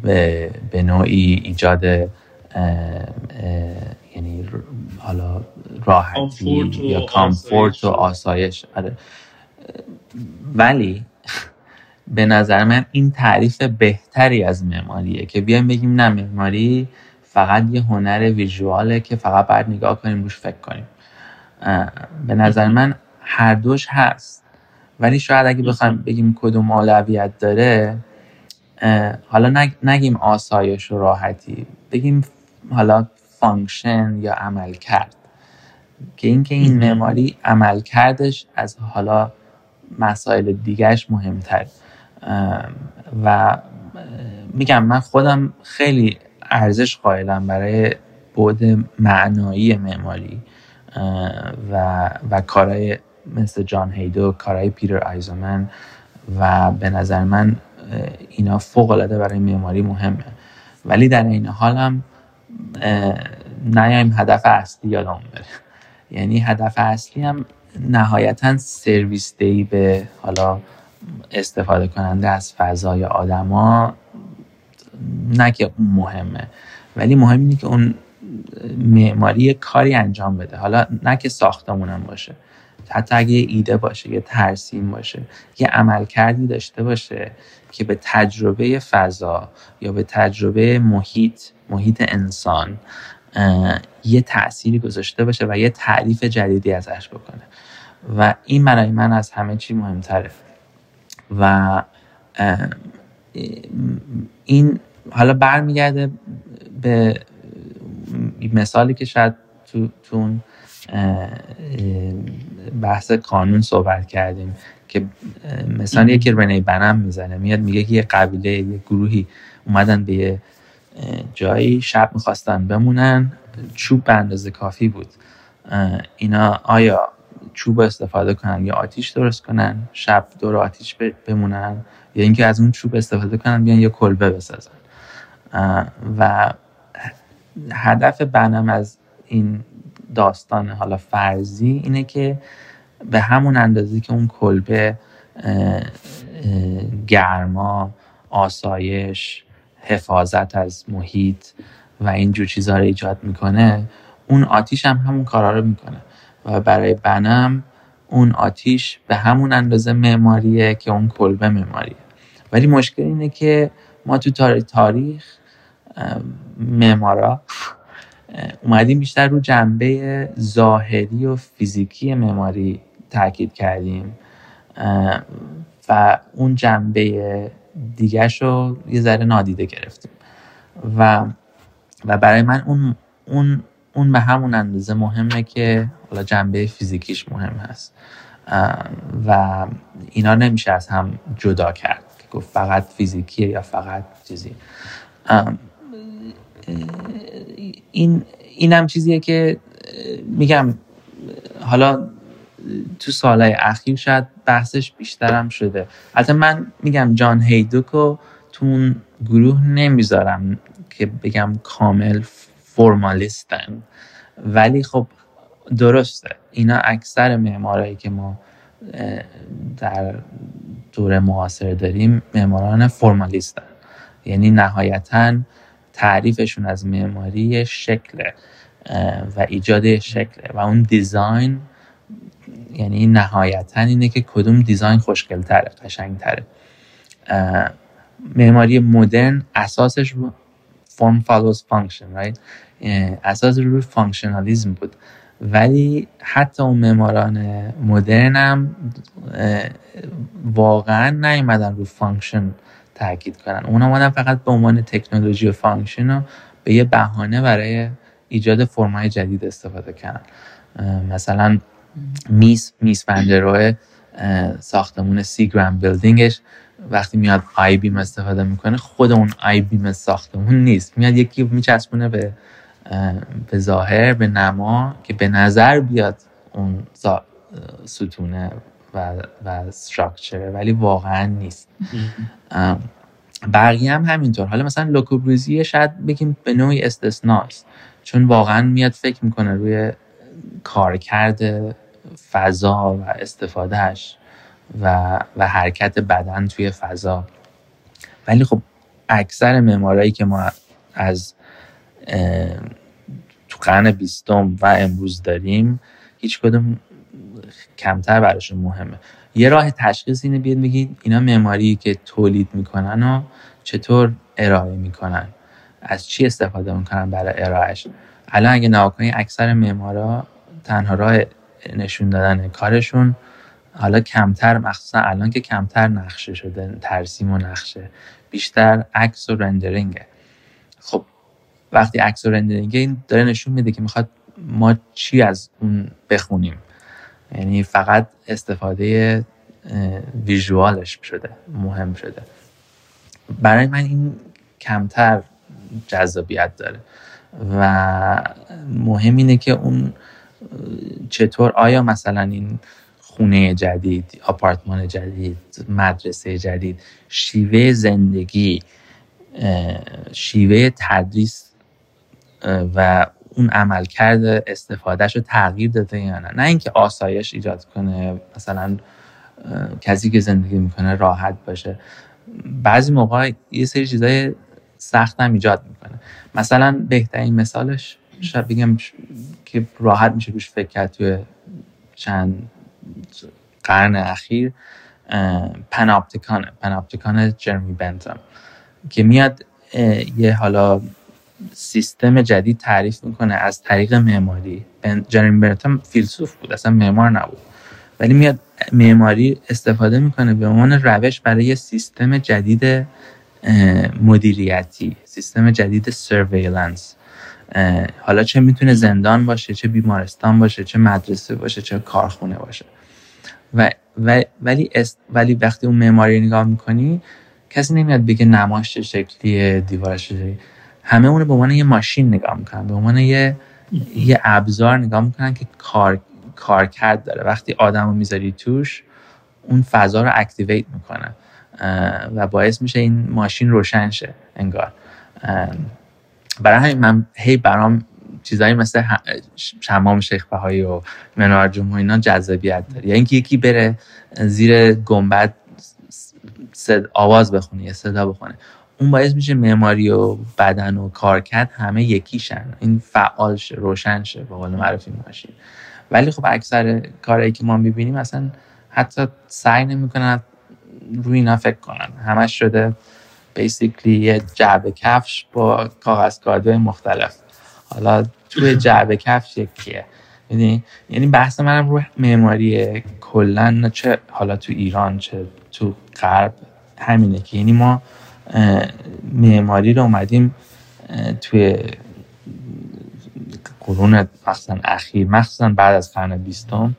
به, به نوعی ایجاد یعنی حالا راحتی یا کامفورت و آسایش. آره. ولی (laughs) به نظر من این تعریف بهتری از معماریه که بیایم بگیم نه معماری فقط یه هنر ویژواله که فقط باید نگاه کنیم روش فکر کنیم. به نظر من هر دوش هست. ولی شاید اگه بخوایم بگیم کدوم اولویت داره حالا نگیم آسایش و راحتی. بگیم حالا function یا عملکرد که اینکه این معماری عملکردش از حالا مسائل دیگرش مهمتر. و میگم من خودم خیلی ارزش قائلم برای بعد معنایی معماری و و کارهای مثل جان هیدوک کارهای پیتر آیزنمن و به نظر من اینا فوق العاده برای معماری مهمه. ولی در این حال هم نیایم هدف اصلی یادمون بره. یعنی هدف اصلی هم نهایتا سرویس دی به حالا استفاده کننده از فضای آدما نه که مهمه ولی مهم اینه که اون معماری کاری انجام بده. حالا نه که ساختمونم باشه حتی اگه ایده باشه یه ترسیم باشه یه عمل کردی داشته باشه که به تجربه فضا یا به تجربه محیط محیط انسان یه تأثیری گذاشته باشه و یه تعریف جدیدی ازش بکنه. و این برای من از همه چی مهمتره. و این حالا برمیگرده به مثالی که شاید تو, تو بحث قانون صحبت کردیم که مثلا یکی رنی بنم می‌زنه. میاد میگه که یه قبیله یه گروهی اومدن به یه جایی شب می‌خواستن بمونن چوب به اندازه کافی بود. اینا آیا چوب استفاده کنن یا آتیش درست کنن؟ شب دور آتیش بمونن؟ یا اینکه از اون چوب استفاده کنن بیان یه کلبه بسازن. و هدف بنم از این داستان حالا فرضی اینه که به همون اندازه که اون کلبه گرما آسایش حفاظت از محیط و اینجور چیزها رو ایجاد می‌کنه اون آتیش هم همون کارا رو می‌کنه. و برای بنم اون آتیش به همون اندازه معماریه که اون کلبه معماریه. ولی مشکل اینه که ما تو تاریخ معمارا. اومدیم بیشتر رو جنبه ظاهری و فیزیکی معماری تاکید کردیم. و اون جنبه دیگرش رو یه ذره نادیده گرفتیم. و و برای من اون اون اون به همون اندازه مهمه که حالا جنبه فیزیکیش مهم هست. و اینا نمیشه از هم جدا کرد که گفت فقط فیزیکیه یا فقط چیزی. این این هم چیزیه که میگم حالا تو سالهای اخیر شاید بحثش بیشترم شده. البته من میگم جان هیدوکو تو اون گروه نمی‌ذارم که بگم کامل فرمالیستن. ولی خب درسته اینا اکثر معمارایی که ما در دوره معاصر داریم معماران فرمالیستن. یعنی نهایتا تعریفشون از معماری شکل و ایجاد شکل و اون دیزاین یعنی نهایتا اینه که کدوم دیزاین خوشگل تره قشنگ تره معماری مدرن اساسش رو فرم function right? اساس روی functionalism بود. ولی حتی اون معماران مدرن هم واقعا نیومدن رو function تاکید کنن. اون اومدن فقط به عنوان تکنولوژی و function رو به یه بهانه برای ایجاد فرمای جدید استفاده کردن. مثلا میس میس فن‌دروهه ساختمون Seagram Building ش وقتی میاد آی بیم استفاده می‌کنه خود اون آی بیم ساختمون نیست. میاد یکی میچسبونه به به ظاهر به نما که به نظر بیاد اون ستونه و, و استراکچره ولی واقعا نیست. بقیه هم همینطور. حالا مثلا لوکوبریزی شاید بگیم به نوعی استثناست. چون واقعا میاد فکر می‌کنه روی کارکرد فضا و استفادهش و, و حرکت بدن توی فضا. ولی خب اکثر معمارایی که ما از تو قرن بیستم و امروز داریم هیچ کدوم کمتر براشون مهمه. یه راه تشخیص اینه بیاد میگید اینا معماری که تولید می‌کنن و چطور ارائه می‌کنن. از چی استفاده می‌کنن برای ارائهش الان اگه نگاه اکثر معمارا تنها راه نشون دادن کارشون حالا کمتر مخصوصا الان که کمتر نقشه شده ترسیم و نقشه. بیشتر عکس و رندرینگه. خب وقتی عکس و رندرینگه این داره نشون میده که می‌خواد ما چی از اون بخونیم. یعنی فقط استفاده ویژوالش شده مهم شده. برای من این کمتر جذابیت داره و مهم اینه که اون چطور آیا مثلا این خونه جدید آپارتمان جدید مدرسه جدید شیوه زندگی شیوه تدریس و اون عملکرد استفادهش رو تغییر داده یا نه. نه اینکه آسایش ایجاد کنه مثلا کسی که زندگی می‌کنه راحت باشه. بعضی موقع یه سری چیزای سخت هم ایجاد می‌کنه. مثلا بهترین مثالش شاید بگم که راحت میشه روش فکر کرد توی چند قرن اخیر پناپتیکانه پناپتیکان جرمی بنتم که میاد یه حالا سیستم جدید تعریف می‌کنه از طریق معماری. جرمی بنتم فیلسوف بود اصلا معمار نبود. ولی میاد معماری استفاده می‌کنه به عنوان روش برای سیستم جدید مدیریتی سیستم جدید سرویلنس حالا چه می‌تونه زندان باشه چه بیمارستان باشه چه مدرسه باشه چه کارخونه باشه. و ولی ولی وقتی اون معماری نگاه می‌کنی کسی نمیاد بگه نماش چه شکلیه دیوارش چه همه اونو به عنوان یه ماشین نگاه می‌کنن به عنوان یه یه ابزار نگاه می‌کنن که کار کارکرد داره. وقتی آدمو می‌ذاری توش اون فضا رو اکتیویت می‌کنه و باعث میشه این ماشین روشن شه انگار. برای همین من هی برام چیزایی مثل شمام شیخ بهایی و منار و اینا جذابیت داره. یا اینکه یکی بره زیر گنبد آواز بخونه یا صدا بخونه. اون باعث میشه معماری و بدن و کارکرد همه یکیشن. این فعال شه روشن شه به قول معروف ماشین. ولی خب اکثر کارهایی که ما می‌بینیم اصلا حتی سعی نمی‌کنن روی اینا فکر کنن. همش شده بیسیکلی یه جعبه کفش با کاغذ کادوی مختلف. حالا توی (laughs) جعبه کفش یکیه. یعنی یعنی بحث منم روی معماری کلا چه حالا تو ایران چه تو غرب همینه که. یعنی ما معماری رو اومدیم توی قرون مثلا اخیر مخصوصا بعد از قرن بیستم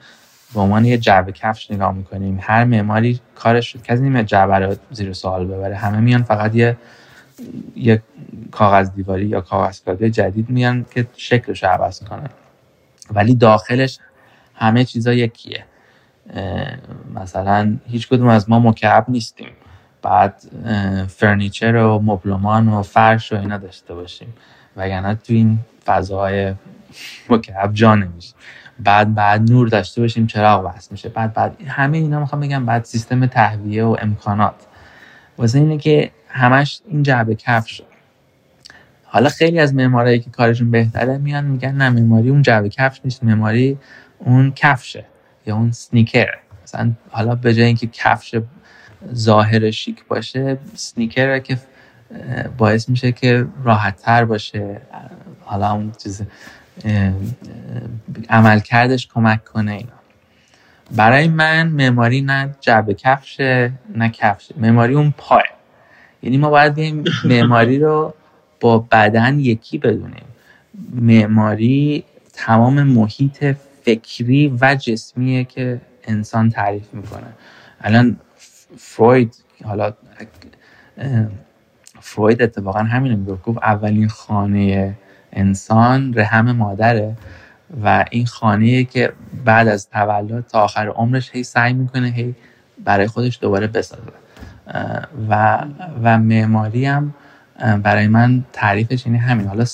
به عنوان یه جعبه کفش نگاه می‌کنیم. هر معماری کارش شد کسی نمیاد جعبه رو زیر سوال ببره. همه میان فقط یه یه کاغذ دیواری یا کاغذ کاده جدید میان که شکلش رو عوض کنن. ولی داخلش همه چیزا یکیه. مثلا هیچ کدوم از ما مکعب نیستیم. بعد فرنیچر و مبلمان و فرش و اینا داشته باشیم. وگرنه تو این فضاهای مکعب جا نمیشه. بعد بعد نور داشته باشیم چراغ وصل میشه. بعد بعد همه اینا می‌خوام بگم بعد سیستم تهویه و امکانات. واسه اینه که همش این جعبه کف حالا خیلی از معمارایی که کارشون بهتره میان میگن نه معماری اون جعبه کفش نیست معماری اون کفشه یا اون سنیکر. مثلا حالا به جای اینکه کفش ظاهر شیک باشه سنیکر که باعث میشه که راحت تر باشه. حالا اون چیز عملکردش کمک کنه اینا. برای من معماری نه جعبه کفشه نه کفشه معماری اون پای یعنی ما باید این معماری رو با بدن یکی بدونیم. معماری تمام محیط فکری و جسمیه که انسان تعریف می‌کنه. الان فروید حالا فروید اتفاقا همین می‌گفت گفت اولین خانه انسان رحم مادره و این خانه که بعد از تولد تا آخر عمرش هی سعی می‌کنه هی برای خودش دوباره بسازه. و و معماری هم برای من تعریفش اینه همین. حالا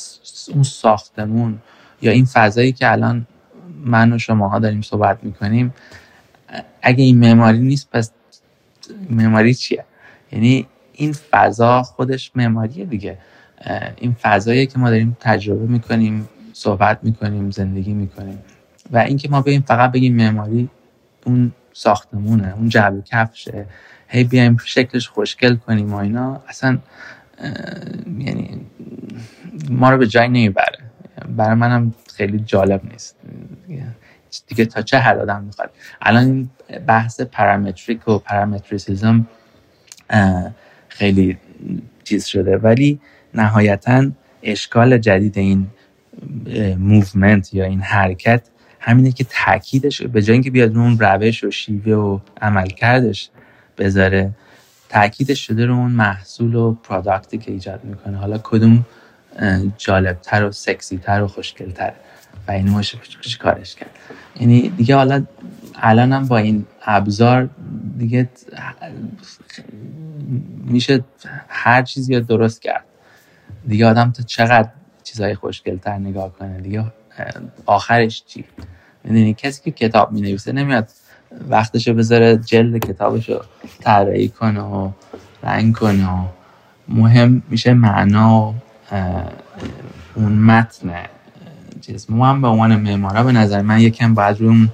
اون ساختمون یا این فضایی که الان من و شماها داریم صحبت می‌کنیم اگه این معماری نیست پس معماری چیه؟ یعنی این فضا خودش معماریه دیگه. این فضایی که ما داریم تجربه می‌کنیم صحبت می‌کنیم زندگی می‌کنیم. و اینکه ما بگیم فقط بگیم معماری اون ساختمونه اون جعبه کفشه هی بیایم شکلش خوشگل کنیم و اینا اصلا یعنی ما رو به جای نمی‌بره. برای منم خیلی جالب نیست. دیگه تا چه حد آدم می‌خواد. الان بحث parametric و parametricism خیلی چیز شده. ولی نهایتا اشکال جدید این movement یا این حرکت همینه که تاکیدش به جای اینکه بیاد اون روش و شیوه و عملکردش بذاره تاکیدش شده رو اون محصول و پرادکتی که ایجاد می‌کنه. حالا کدوم جالبتر و سکسیتر و خوشگلتر و این ماشه کارش کرد؟ یعنی دیگه حالا الانم با این ابزار دیگه میشه هر چیزی رو درست کرد. دیگه آدم تا چقدر چیزهای خوشگلتر نگاه کنه؟ دیگه آخرش چی؟ می‌دونی کسی که کتاب می نمیاد وقتشو بذاره جلد کتابشو طراحی کنه و رنگ کنه و مهم میشه معنا اون متن. چیز ما هم به عنوان معمارا به نظر من یکم باید روی اون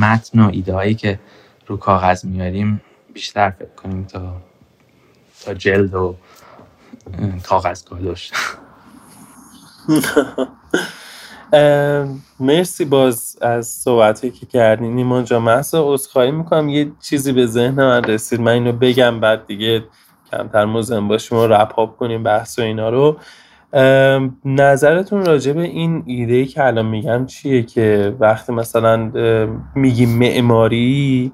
متن و ایده که رو کاغذ میاریم بیشتر فکر کنیم تا تا جلد و کاغذ کادوش مرسی باز از صحبتی که کردین. نیمان جا محصا عذرخواهی می‌کنم. یه چیزی به ذهن من رسید. من اینو بگم بعد دیگه کمتر مزم باشیم و رپ کنیم بحث و اینا رو. نظرتون راجع به این ایده ای که الان میگم چیه که وقتی مثلا میگیم معماری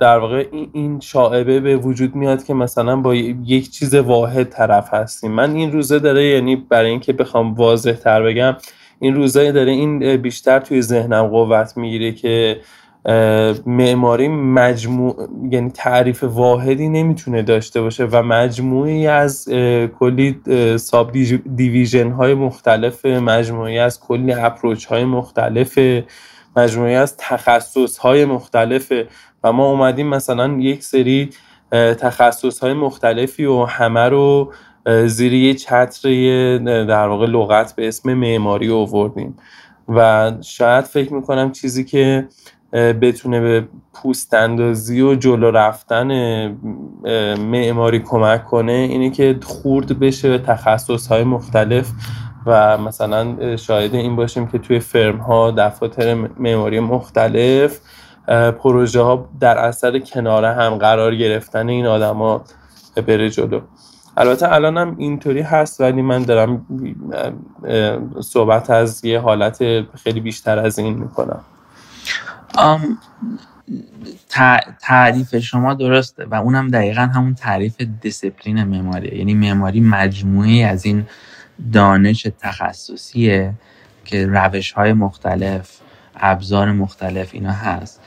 در واقع این شاعبه به وجود میاد که مثلا با یک چیز واحد طرف هستیم. من این روزه داره یعنی برای اینکه بخوام واضح تر بگم این روزه داره این بیشتر توی ذهنم قوت می‌گیره که معماری مجموع یعنی تعریف واحدی نمی‌تونه داشته باشه و مجموعی از کلی ساب دیویژن های مختلف مجموعی از کلی اپروچ های مختلف مجموعی از تخصص های مختلف. و ما اومدیم مثلا یک سری تخصص های مختلفی و همه رو زیر یه چتر در واقع لغت به اسم معماری آوردیم. و شاید فکر می‌کنم چیزی که بتونه به پوست اندازی و جلو رفتن معماری کمک کنه اینه که خورد بشه به تخصص های مختلف و مثلا شاهد این باشیم که توی فرم ها دفاتر معماری مختلف پروژه ها در اثر کناره هم قرار گرفتن این آدما بره جلو. البته الان هم اینطوری هست ولی من دارم صحبت از یه حالت خیلی بیشتر از این می‌کنم. تعریف شما درسته و اونم دقیقا همون تعریف دیسپلین معماری یعنی معماری مجموعه از این دانش تخصصیه که روش های مختلف ابزار مختلف اینا هست.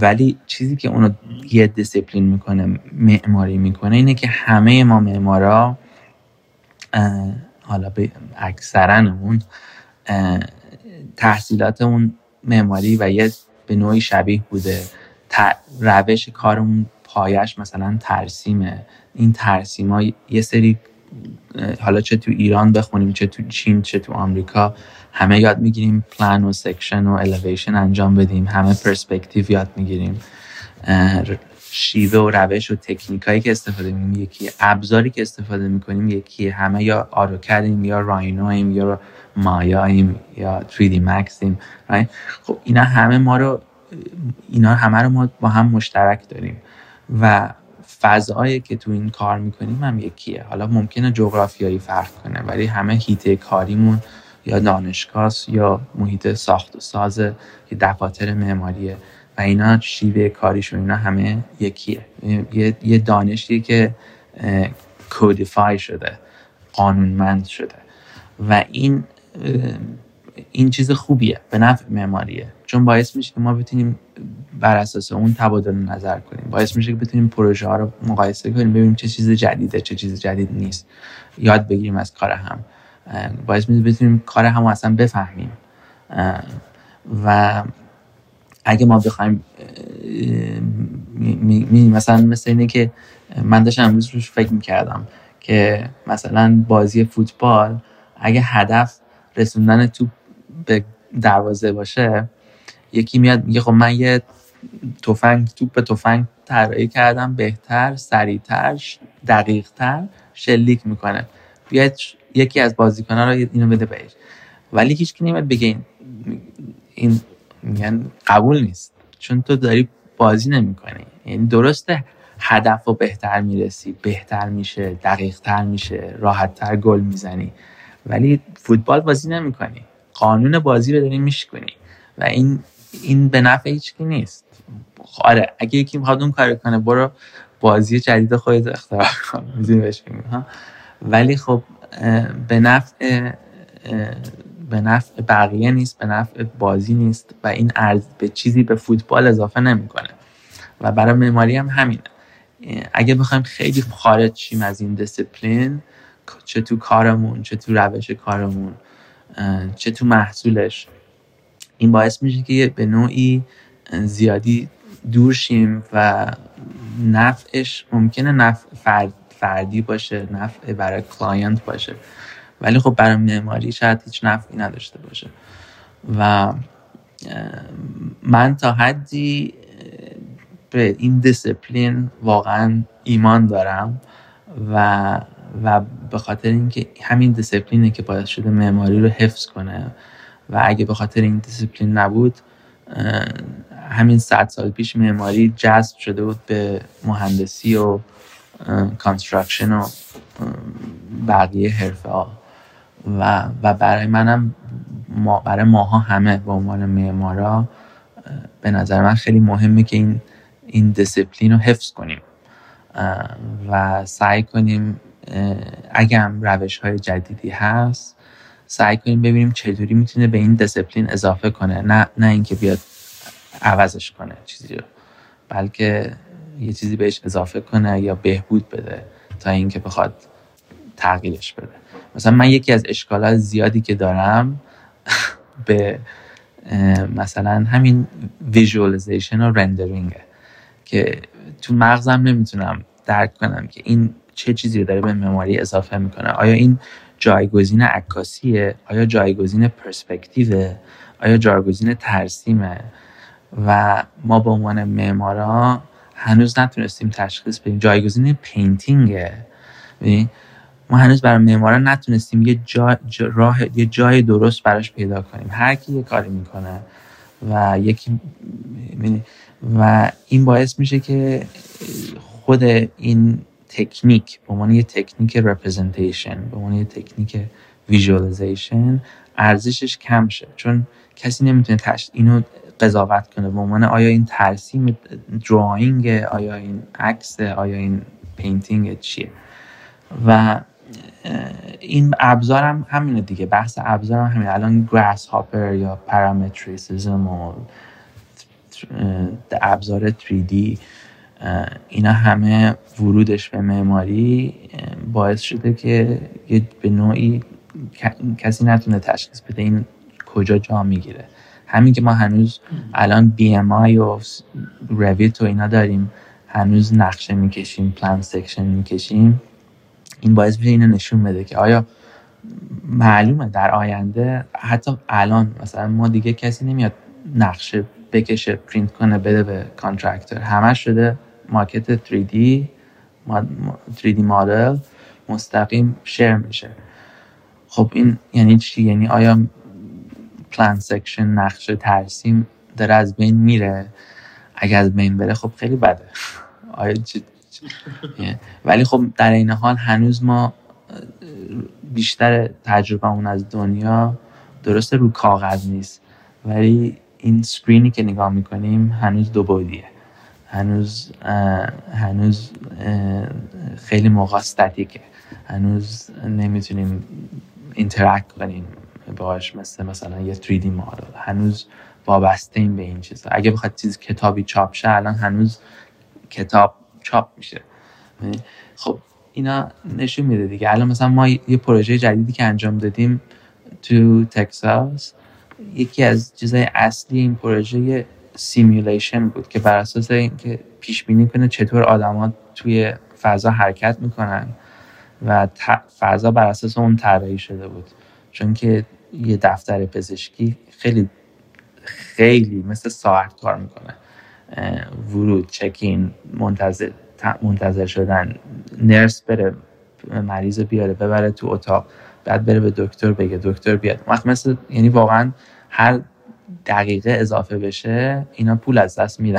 ولی چیزی که اونو یه دیسپلین می‌کنه معماری می‌کنه اینه که همه ما معمارا حالا اکثرنمون تحصیلاتمون معماری و یه به نوعی شبیه بوده. روش کارمون پایش مثلا ترسیمه. این ترسیم ها یه سری حالا چه تو ایران بخونیم چه تو چین چه تو آمریکا همه یاد می‌گیریم پلان و section و elevation انجام بدیم. همه پرسپکتیو یاد می‌گیریم. شیوه و روش و تکنیکایی که استفاده می‌کنیم. یکی ابزاری که استفاده می‌کنیم یکی همه یا آروکدیم یا راینویم یا مایاییم یا 3D مکسیم خب اینا همه ما رو اینا همه رو ما با هم مشترک داریم. و فضایی که تو این کار می‌کنیم هم یکیه. حالا ممکنه جغرافیایی فرق کنه ولی همه حیطه کاریمون یا دانشگاه یا محیط ساخت و ساز که دفاتر معماریه. و اینا شیوه کاریشون اینا همه یکیه. یه, یه دانشی که کودیفای شده قانونمند شده. و این این چیز خوبیه به نفع معماریه. چون باعث میشه که ما بتونیم بر اساس اون تبادل نظر کنیم. باعث میشه که بتونیم پروژه ها رو مقایسه کنیم ببینیم چه چیز جدیده چه چیز جدید نیست. یاد بگیریم از کار هم. باعث میشه بتونیم کار هم اصلا بفهمیم. و اگه ما بخوایم مثلا مثل اینه که من داشتم امروز روش فکر می‌کردم که مثلا بازی فوتبال اگه هدف رسوندن تو به دروازه باشه یکی میاد میگه خب من یه تفنگ توپ به تفنگ طراحی کردم بهتر سریعتر دقیقتر شلیک می‌کنه. بیاید یکی از بازیکنان رو اینو بده بهش. ولی هیچ کی نمیاد بگه این این میگن قبول نیست. چون تو داری بازی نمی‌کنی. یعنی درسته هدف رو بهتر می‌رسی بهتر میشه دقیقتر میشه راحتتر گل می‌زنی. ولی فوتبال بازی نمی‌کنی. قانون بازی رو داری میشکنی. و این این به نفع هیچکی نیست. آره اگه یکی می‌خواد اون کار کنه برو بازی جدید خودت اختراع کن. (laughs) ولی خب به نفع به نفع بقیه نیست به نفع بازی نیست و این ارز به چیزی به فوتبال اضافه نمی‌کنه. و برای معماری هم همینه. اگه بخوایم خیلی خارج شیم از این دیسپلین چه تو کارمون چه تو روش کارمون چه تو محصولش. این باعث میشه که به نوعی زیادی دور شیم و نفعش ممکنه نفع فردی باشه نفع برای client باشه. ولی خب برای معماری شاید هیچ نفعی نداشته باشه. و من تا حدی به این دیسپلین واقعا ایمان دارم و و به خاطر اینکه همین دیسپلینه که باعث شده معماری رو حفظ کنه و اگه به خاطر این دیسپلین نبود همین صد سال پیش معماری جذب شده بود به مهندسی و construction و بقیه حرفه ها. و, و برای منم ما برای ماها همه به عنوان معمارا به نظر من خیلی مهمه که این این دیسپلین رو حفظ کنیم. و سعی کنیم اگه هم روش های جدیدی هست سعی کنیم ببینیم چطوری می‌تونه به این دیسپلین اضافه کنه. نه نه اینکه بیاد عوضش کنه چیزی رو بلکه یه چیزی بهش اضافه کنه یا بهبود بده تا اینکه بخواد تغییرش بده. مثلا من یکی از اشکالات زیادی که دارم (laughs) به مثلا همین visualization و rendering ه که تو مغزم نمی‌تونم درک کنم که این چه چیزی داره به مموری اضافه می‌کنه؟ آیا این جایگزین عکاسیه؟ آیا جایگزین پرسپکتیوه؟ آیا جایگزین ترسیمه؟ و ما به عنوان معمارا هنوز نتونستیم تشخیص بدیم. جایگزین پینتینگه. ما هنوز برای معمارا نتونستیم یه جا, راه یه جای درست براش پیدا کنیم. هر کی یه کاری می‌کنه و یکی و این باعث میشه که خود این تکنیک به عنوان یه تکنیک representation به عنوان یه تکنیک visualization ارزشش کم شه. چون کسی نمی‌تونه تش... اینو قضاوت کنه. به عنوان آیا این ترسیم drawing آیا این عکس آیا این painting چیه؟ و این ابزارم همینه دیگه. بحث ابزارم همین الان Grasshopper یا parametricism و ابزار 3D اینا همه ورودش به معماری باعث شده که به نوعی کسی نتونه تشخیص بده این کجا جا می‌گیره. همین که ما هنوز الان BIM و Revit و اینا داریم هنوز نقشه می‌کشیم پلان section می‌کشیم این باعث میشه اینو نشون بده که آیا معلومه در آینده حتی الان مثلا ما دیگه کسی نمیاد نقشه بکشه پرینت کنه بده به contractor همه شده ماکت 3D 3D مدل مستقیم share میشه. خب این یعنی چی؟ یعنی آیا پلان section نقشه ترسیم داره از بین میره؟ اگر از بین بره خب خیلی بده. (laughs) آیا چی ولی خب در این حال هنوز ما بیشتر تجربه اون از دنیا درسته رو کاغذ نیست. ولی این screen ی که نگاه می‌کنیم هنوز دو بعدیه هنوز هنوز خیلی موقع ستاتیکه هنوز نمی‌تونیم interact کنیم باش مثل مثلا یه 3D مدل هنوز وابسته این به این چیزا. اگه بخواد چیز کتابی چاپ شه الان هنوز کتاب چاپ میشه. خب اینا نشون میده دیگه. الان مثلا ما یه پروژه جدیدی که انجام دادیم تو تکساس یکی از چیزهای اصلی این پروژه simulation بود که بر اساس اینکه پیش بینی کنه چطور آدما توی فضا حرکت می‌کنن و فضا بر اساس اون طراحی شده بود. چون که یه دفتر پزشکی خیلی خیلی مثل ساعت کار می‌کنه. ورود چکین منتظر منتظر شدن نرس بره مریض بیاره ببره تو اتاق بعد بره به دکتر بگه دکتر بیاد. مثل یعنی واقعا هر دقیقه اضافه بشه اینا پول از دست میدن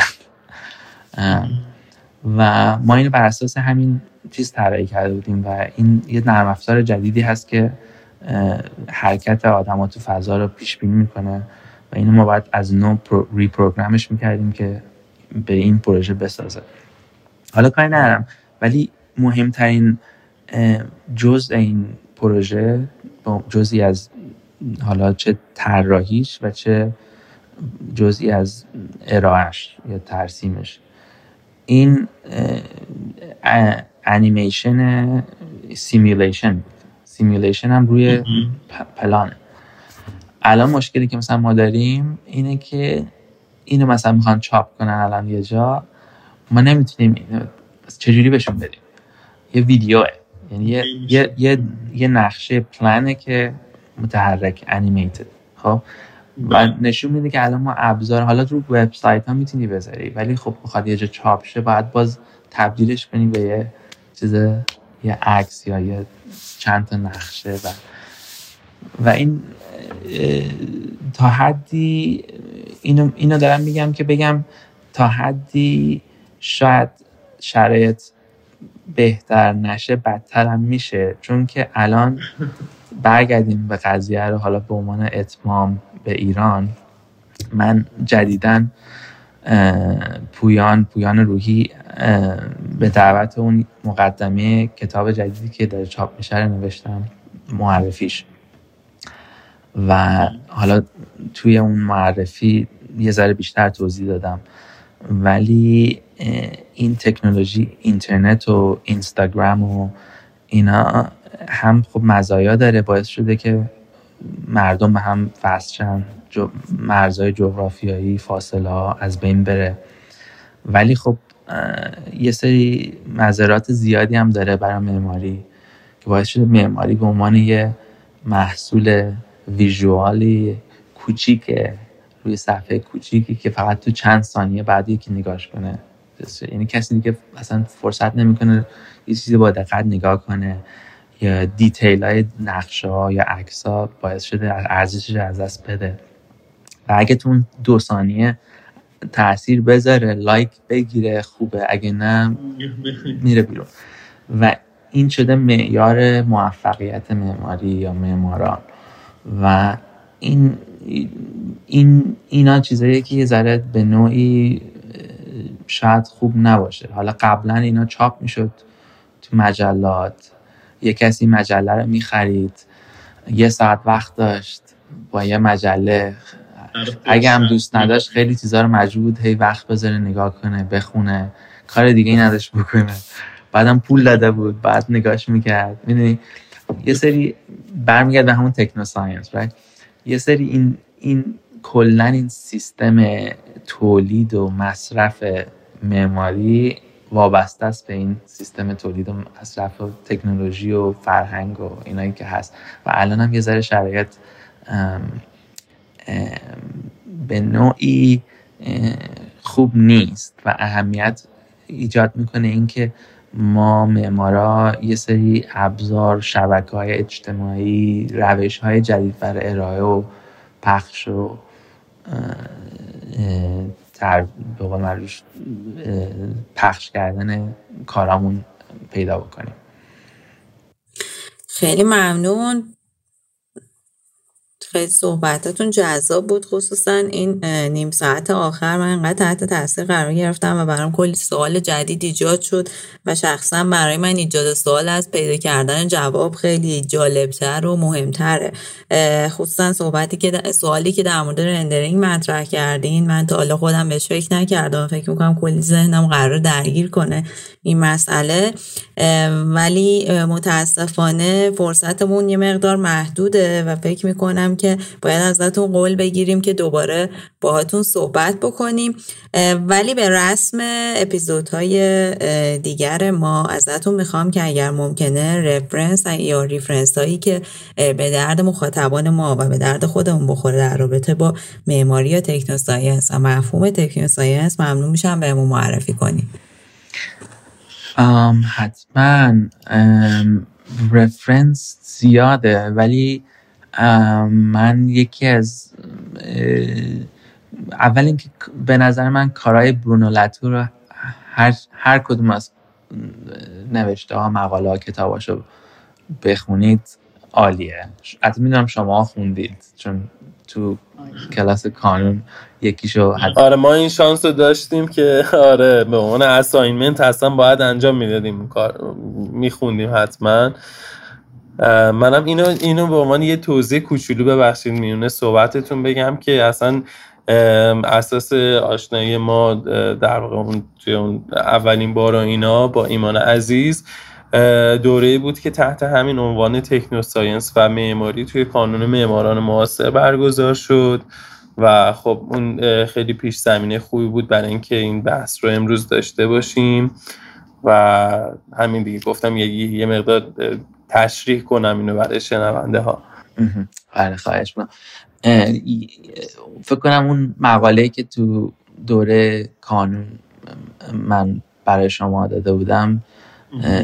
و ما اینو بر اساس همین چیز طراحی کرده بودیم و این یه نرم افزار جدیدی هست که حرکت آدم تو فضا رو پیش بینی می‌کنه و اینو ما باید از نو reprogram ش می‌کردیم که به این پروژه بسازه. حالا کاری ندارم ولی مهمترین جز این پروژه جزی از حالا چه طراحیش و چه جزئی از ارائهش یا ترسیمش. این انیمیشن simulation بود سیمیلیشن هم روی پلانه. الان مشکلی که مثلا ما داریم اینه که اینو مثلا می‌خوان چاپ کنن الان یه جا ما نمی‌تونیم اینو چجوری بهشون بدیم؟ یه ویدیوه. یعنی یه, یه،, یه،, یه نقشه پلانه که متحرک انیمیتد خب؟ و نشون میده که الان ما ابزار حالا رو وبسایت ها می‌تونی بذاری ولی خب بخواد یه جا چاپ شه باید باز تبدیلش کنی به یه چیز یه عکس یا یه چند تا نقشه و و این تا حدی اینو, اینو دارم میگم که بگم تا حدی شاید شرایط بهتر نشه بدتر هم میشه چون که الان (laughs) برگردیم به قضیه رو حالا به عنوان اتمام به ایران من جدیدن پویان پویان روحی به دعوت اون مقدمه کتاب جدیدی که داره چاپ میشه نوشتم معرفیش. و حالا توی اون معرفی یه ذره بیشتر توضیح دادم. ولی این تکنولوژی اینترنت و اینستاگرام و اینا هم خب مزایا داره باعث شده که مردم به هم فصل مرزهای جغرافیایی فاصله ها از بین بره. ولی خب یه سری مذرات زیادی هم داره برای معماری که باعث شده معماری به عنوان یه محصول ویژوالی کوچیکه روی صفحه کوچیکی که فقط تو چند ثانیه بعد یکی نگاش کنه. یعنی کسی دیگه اصلا فرصت نمی‌کنه یه چیزی با دقت نگاه کنه. یا دیتیل های نقشه ها یا عکس ها باعث شده ارزشش از دست بده. و اگه تو دو ثانیه تاثیر بذاره لایک بگیره خوبه. اگه نه میره بیرون. و این شده معیار موفقیت معماری یا معماران. و این این اینا چیزایی که یه ذره به نوعی شاید خوب نباشه. حالا قبلا اینا چاپ می‌شد تو مجلات. یه کسی مجله رو می‌خرید. یه ساعت وقت داشت با یه مجله. اگه هم دوست نداشت خیلی چیزا رو مجبور هی وقت بذاره نگاه کنه بخونه. کار دیگه ای نداشت بکنه. بعدم پول داده بود بعد نگاش می‌کرد. می‌دونی یه سری برمیگرد به همون تکنو ساینس یه سری این این کلا این سیستم تولید و مصرف معماری وابسته است به این سیستم تولید و مصرف و تکنولوژی و فرهنگ و اینایی که هست. و الان هم یه ذره شرایط به نوعی خوب نیست. و اهمیت ایجاد می‌کنه اینکه ما معمارا یه سری ابزار شبکه های اجتماعی روش های جدید برای ارائه و پخش و تر به پخش کردن کارامون پیدا بکنیم. خیلی ممنون. خیلی صحبتاتون جذاب بود خصوصا این نیم ساعت آخر من انقدر تحت تاثیر قرار گرفتم و برام کلی سوال جدید ایجاد شد و شخصا برای من ایجاد سوال از پیدا کردن جواب خیلی جالبتر و مهمتره. خصوصا صحبتی که سوالی که در مورد rendering مطرح کردین من تا حالا خودم بهش فکر نکردم فکر می‌کنم کلی ذهنم قراره درگیر کنه این مسئله. ولی متاسفانه فرصتمون یه مقدار محدوده و فکر می‌کنم که باید ازتون قول بگیریم که دوباره باهاتون صحبت بکنیم. ولی به رسم اپیزودهای دیگر ما ازتون می‌خوام که اگر ممکنه رفرنس یا reference هایی که به درد مخاطبان ما و به درد خودمون بخوره در رابطه با معماری یا تکنوساینس و مفهوم تکنوساینس ممنون میشم بهمون معرفی کنیم حتما رفرنس زیاده ولی من یکی از اول اینکه به نظر من کارهای برونو لاتو هر, هر کدوم از نوشته ها مقاله ها کتاباشو بخونید عالیه. حتی می‌دونم شما خوندید چون تو کلاس کانون یکیشو حد... آره ما این شانس رو داشتیم که آره به عنوان اساینمنت اصلا باید انجام می‌دادیم. کار میخوندیم حتما. منم اینو اینو به عنوان یه توضیح کوچولو ببخشید میونه صحبتتون بگم که اصلا اساس آشنایی ما در واقع اون توی اون اولین بار اینا با ایمان عزیز دوره بود که تحت همین عنوان تکنوساینس و معماری توی کانون معماران معاصر برگزار شد و خب اون خیلی پیش زمینه خوبی بود برای اینکه این بحث رو امروز داشته باشیم و همین دیگه. گفتم یه مقدار تشریح کنم اینو برای شنونده ها. بله خواهش من فکر کنم اون مقاله که تو دوره کانون من برای شما داده بودم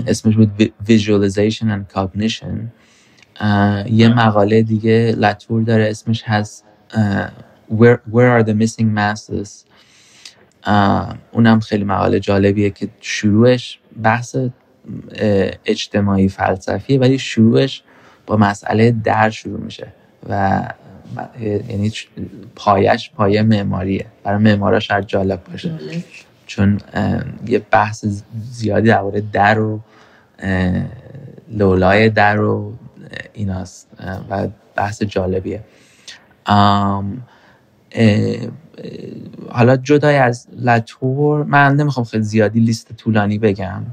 اسمش بود Visualization and Cognition. یه مقاله دیگه لطور داره اسمش هست Where, where are the missing masses اونم خیلی مقاله جالبیه که شروعش بحث اجتماعی فلسفیه ولی شروعش با مسئله در شروع میشه و یعنی پایش پایه معماریه. برای معمارا شاید جالب باشه. چون یه بحث زیادی درباره در و لولای در و ایناست. و بحث جالبیه. حالا جدای از لاتور من نمی‌خوام خیلی زیادی لیست طولانی بگم.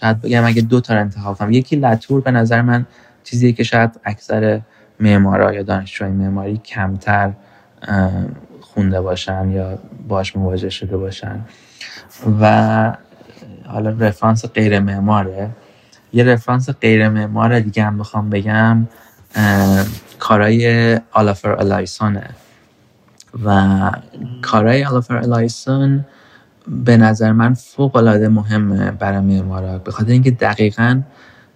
شاید بگم اگه دو تا انتخاب کنم. یکی لاتور به نظر من چیزیه که شاید اکثر معمارا یا دانشجوی معماری کمتر خونده باشن یا باش مواجه شده باشن. و حالا رفرانس غیر معماره. یه رفرانس غیر معمار دیگه هم بخوام بگم کارای آلافر الایسونه و کارای آلافر الایسون به نظر من فوق العاده مهمه برای معمارا. به خاطر اینکه دقیقا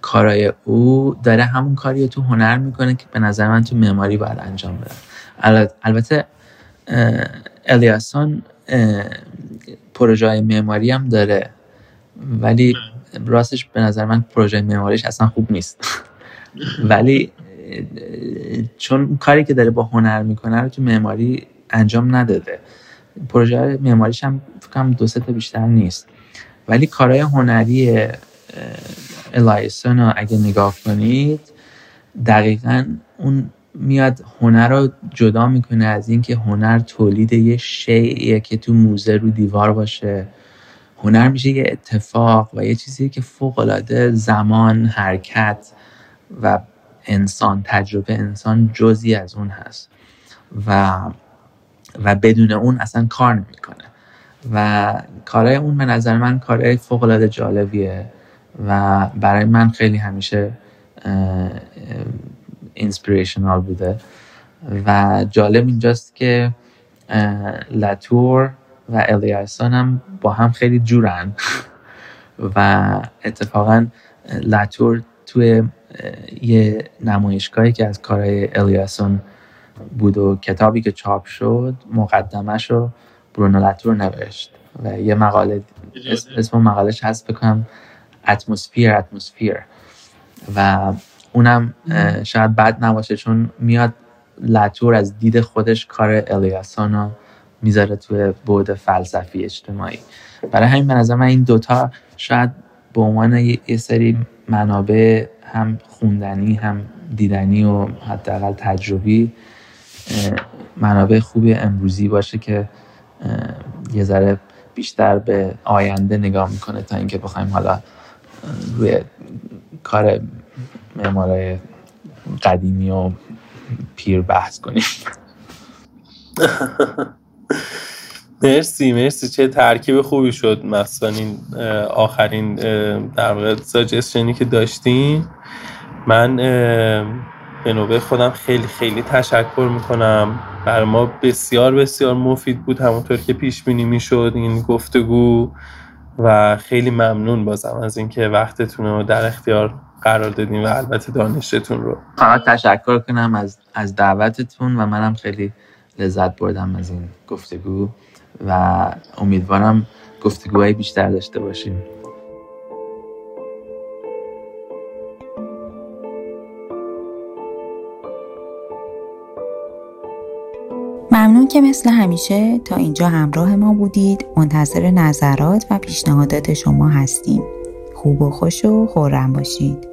کارای او داره همون کاری تو هنر می‌کنه که به نظر من تو معماری باید انجام بده. البته الیاسون پروژه معماری هم داره. ولی راستش به نظر من پروژه معماریش اصلا خوب نیست. (laughs) ولی چون کاری که داره با هنر می‌کنه رو تو معماری انجام نداده. پروژه معماریش هم فکرم دو تا بیشتر نیست. ولی کارهای هنری الایسون رو اگه نگاه کنید دقیقا اون میاد هنر رو جدا می‌کنه از اینکه هنر تولید یه شیعیه که تو موزه رو دیوار باشه. هنر میشه یه اتفاق و یه چیزی که فوق العاده زمان حرکت و انسان تجربه انسان جزی از اون هست. و و بدون اون اصلا کار نمی‌کنه. و کارهای اون به نظر من کارهای فوق العاده جالبیه و برای من خیلی همیشه اینسپیریشنال بوده. و جالب اینجاست که لاتور و الیاسون هم با هم خیلی جورن. (laughs) و اتفاقا لاتور توی یه نمایشگاهی که از کارهای الیاسون بود و کتابی که چاپ شد مقدمش رو برونو لاتور نوشت و یه مقاله اسم مقالش هست بکنم اتمسفیر اتمسفیر و اونم شاید بد نباشه چون میاد لاتور از دید خودش کار الیاسون رو می‌ذاره توی بود فلسفی اجتماعی. برای همین به نظر من این دوتا شاید به عنوان یه سری منابع هم خوندنی هم دیدنی و حداقل تجربی منابع خوبی امروزی باشه که یه ذره بیشتر به آینده نگاه می‌کنه تا اینکه بخوایم حالا روی کار معمارای قدیمی و پیر بحث کنیم. (laughs) مرسی مرسی. چه ترکیب خوبی شد مثلا این آخرین در واقع ساجستشنی که داشتین. من به نوبه خودم خیلی خیلی تشکر می‌کنم. بر ما بسیار بسیار مفید بود همونطور که پیش بینی می‌شد این گفتگو و خیلی ممنون بازم از اینکه وقتتون رو در اختیار قرار دادیم و البته دانشتون رو. فقط تشکر کنم از از دعوتتون و منم خیلی لذت بردم از این گفتگو و امیدوارم گفتگوهای بیشتر داشته باشیم. ممنون که مثل همیشه تا اینجا همراه ما بودید. منتظر نظرات و پیشنهادات شما هستیم. خوب و خوش و خورم باشید.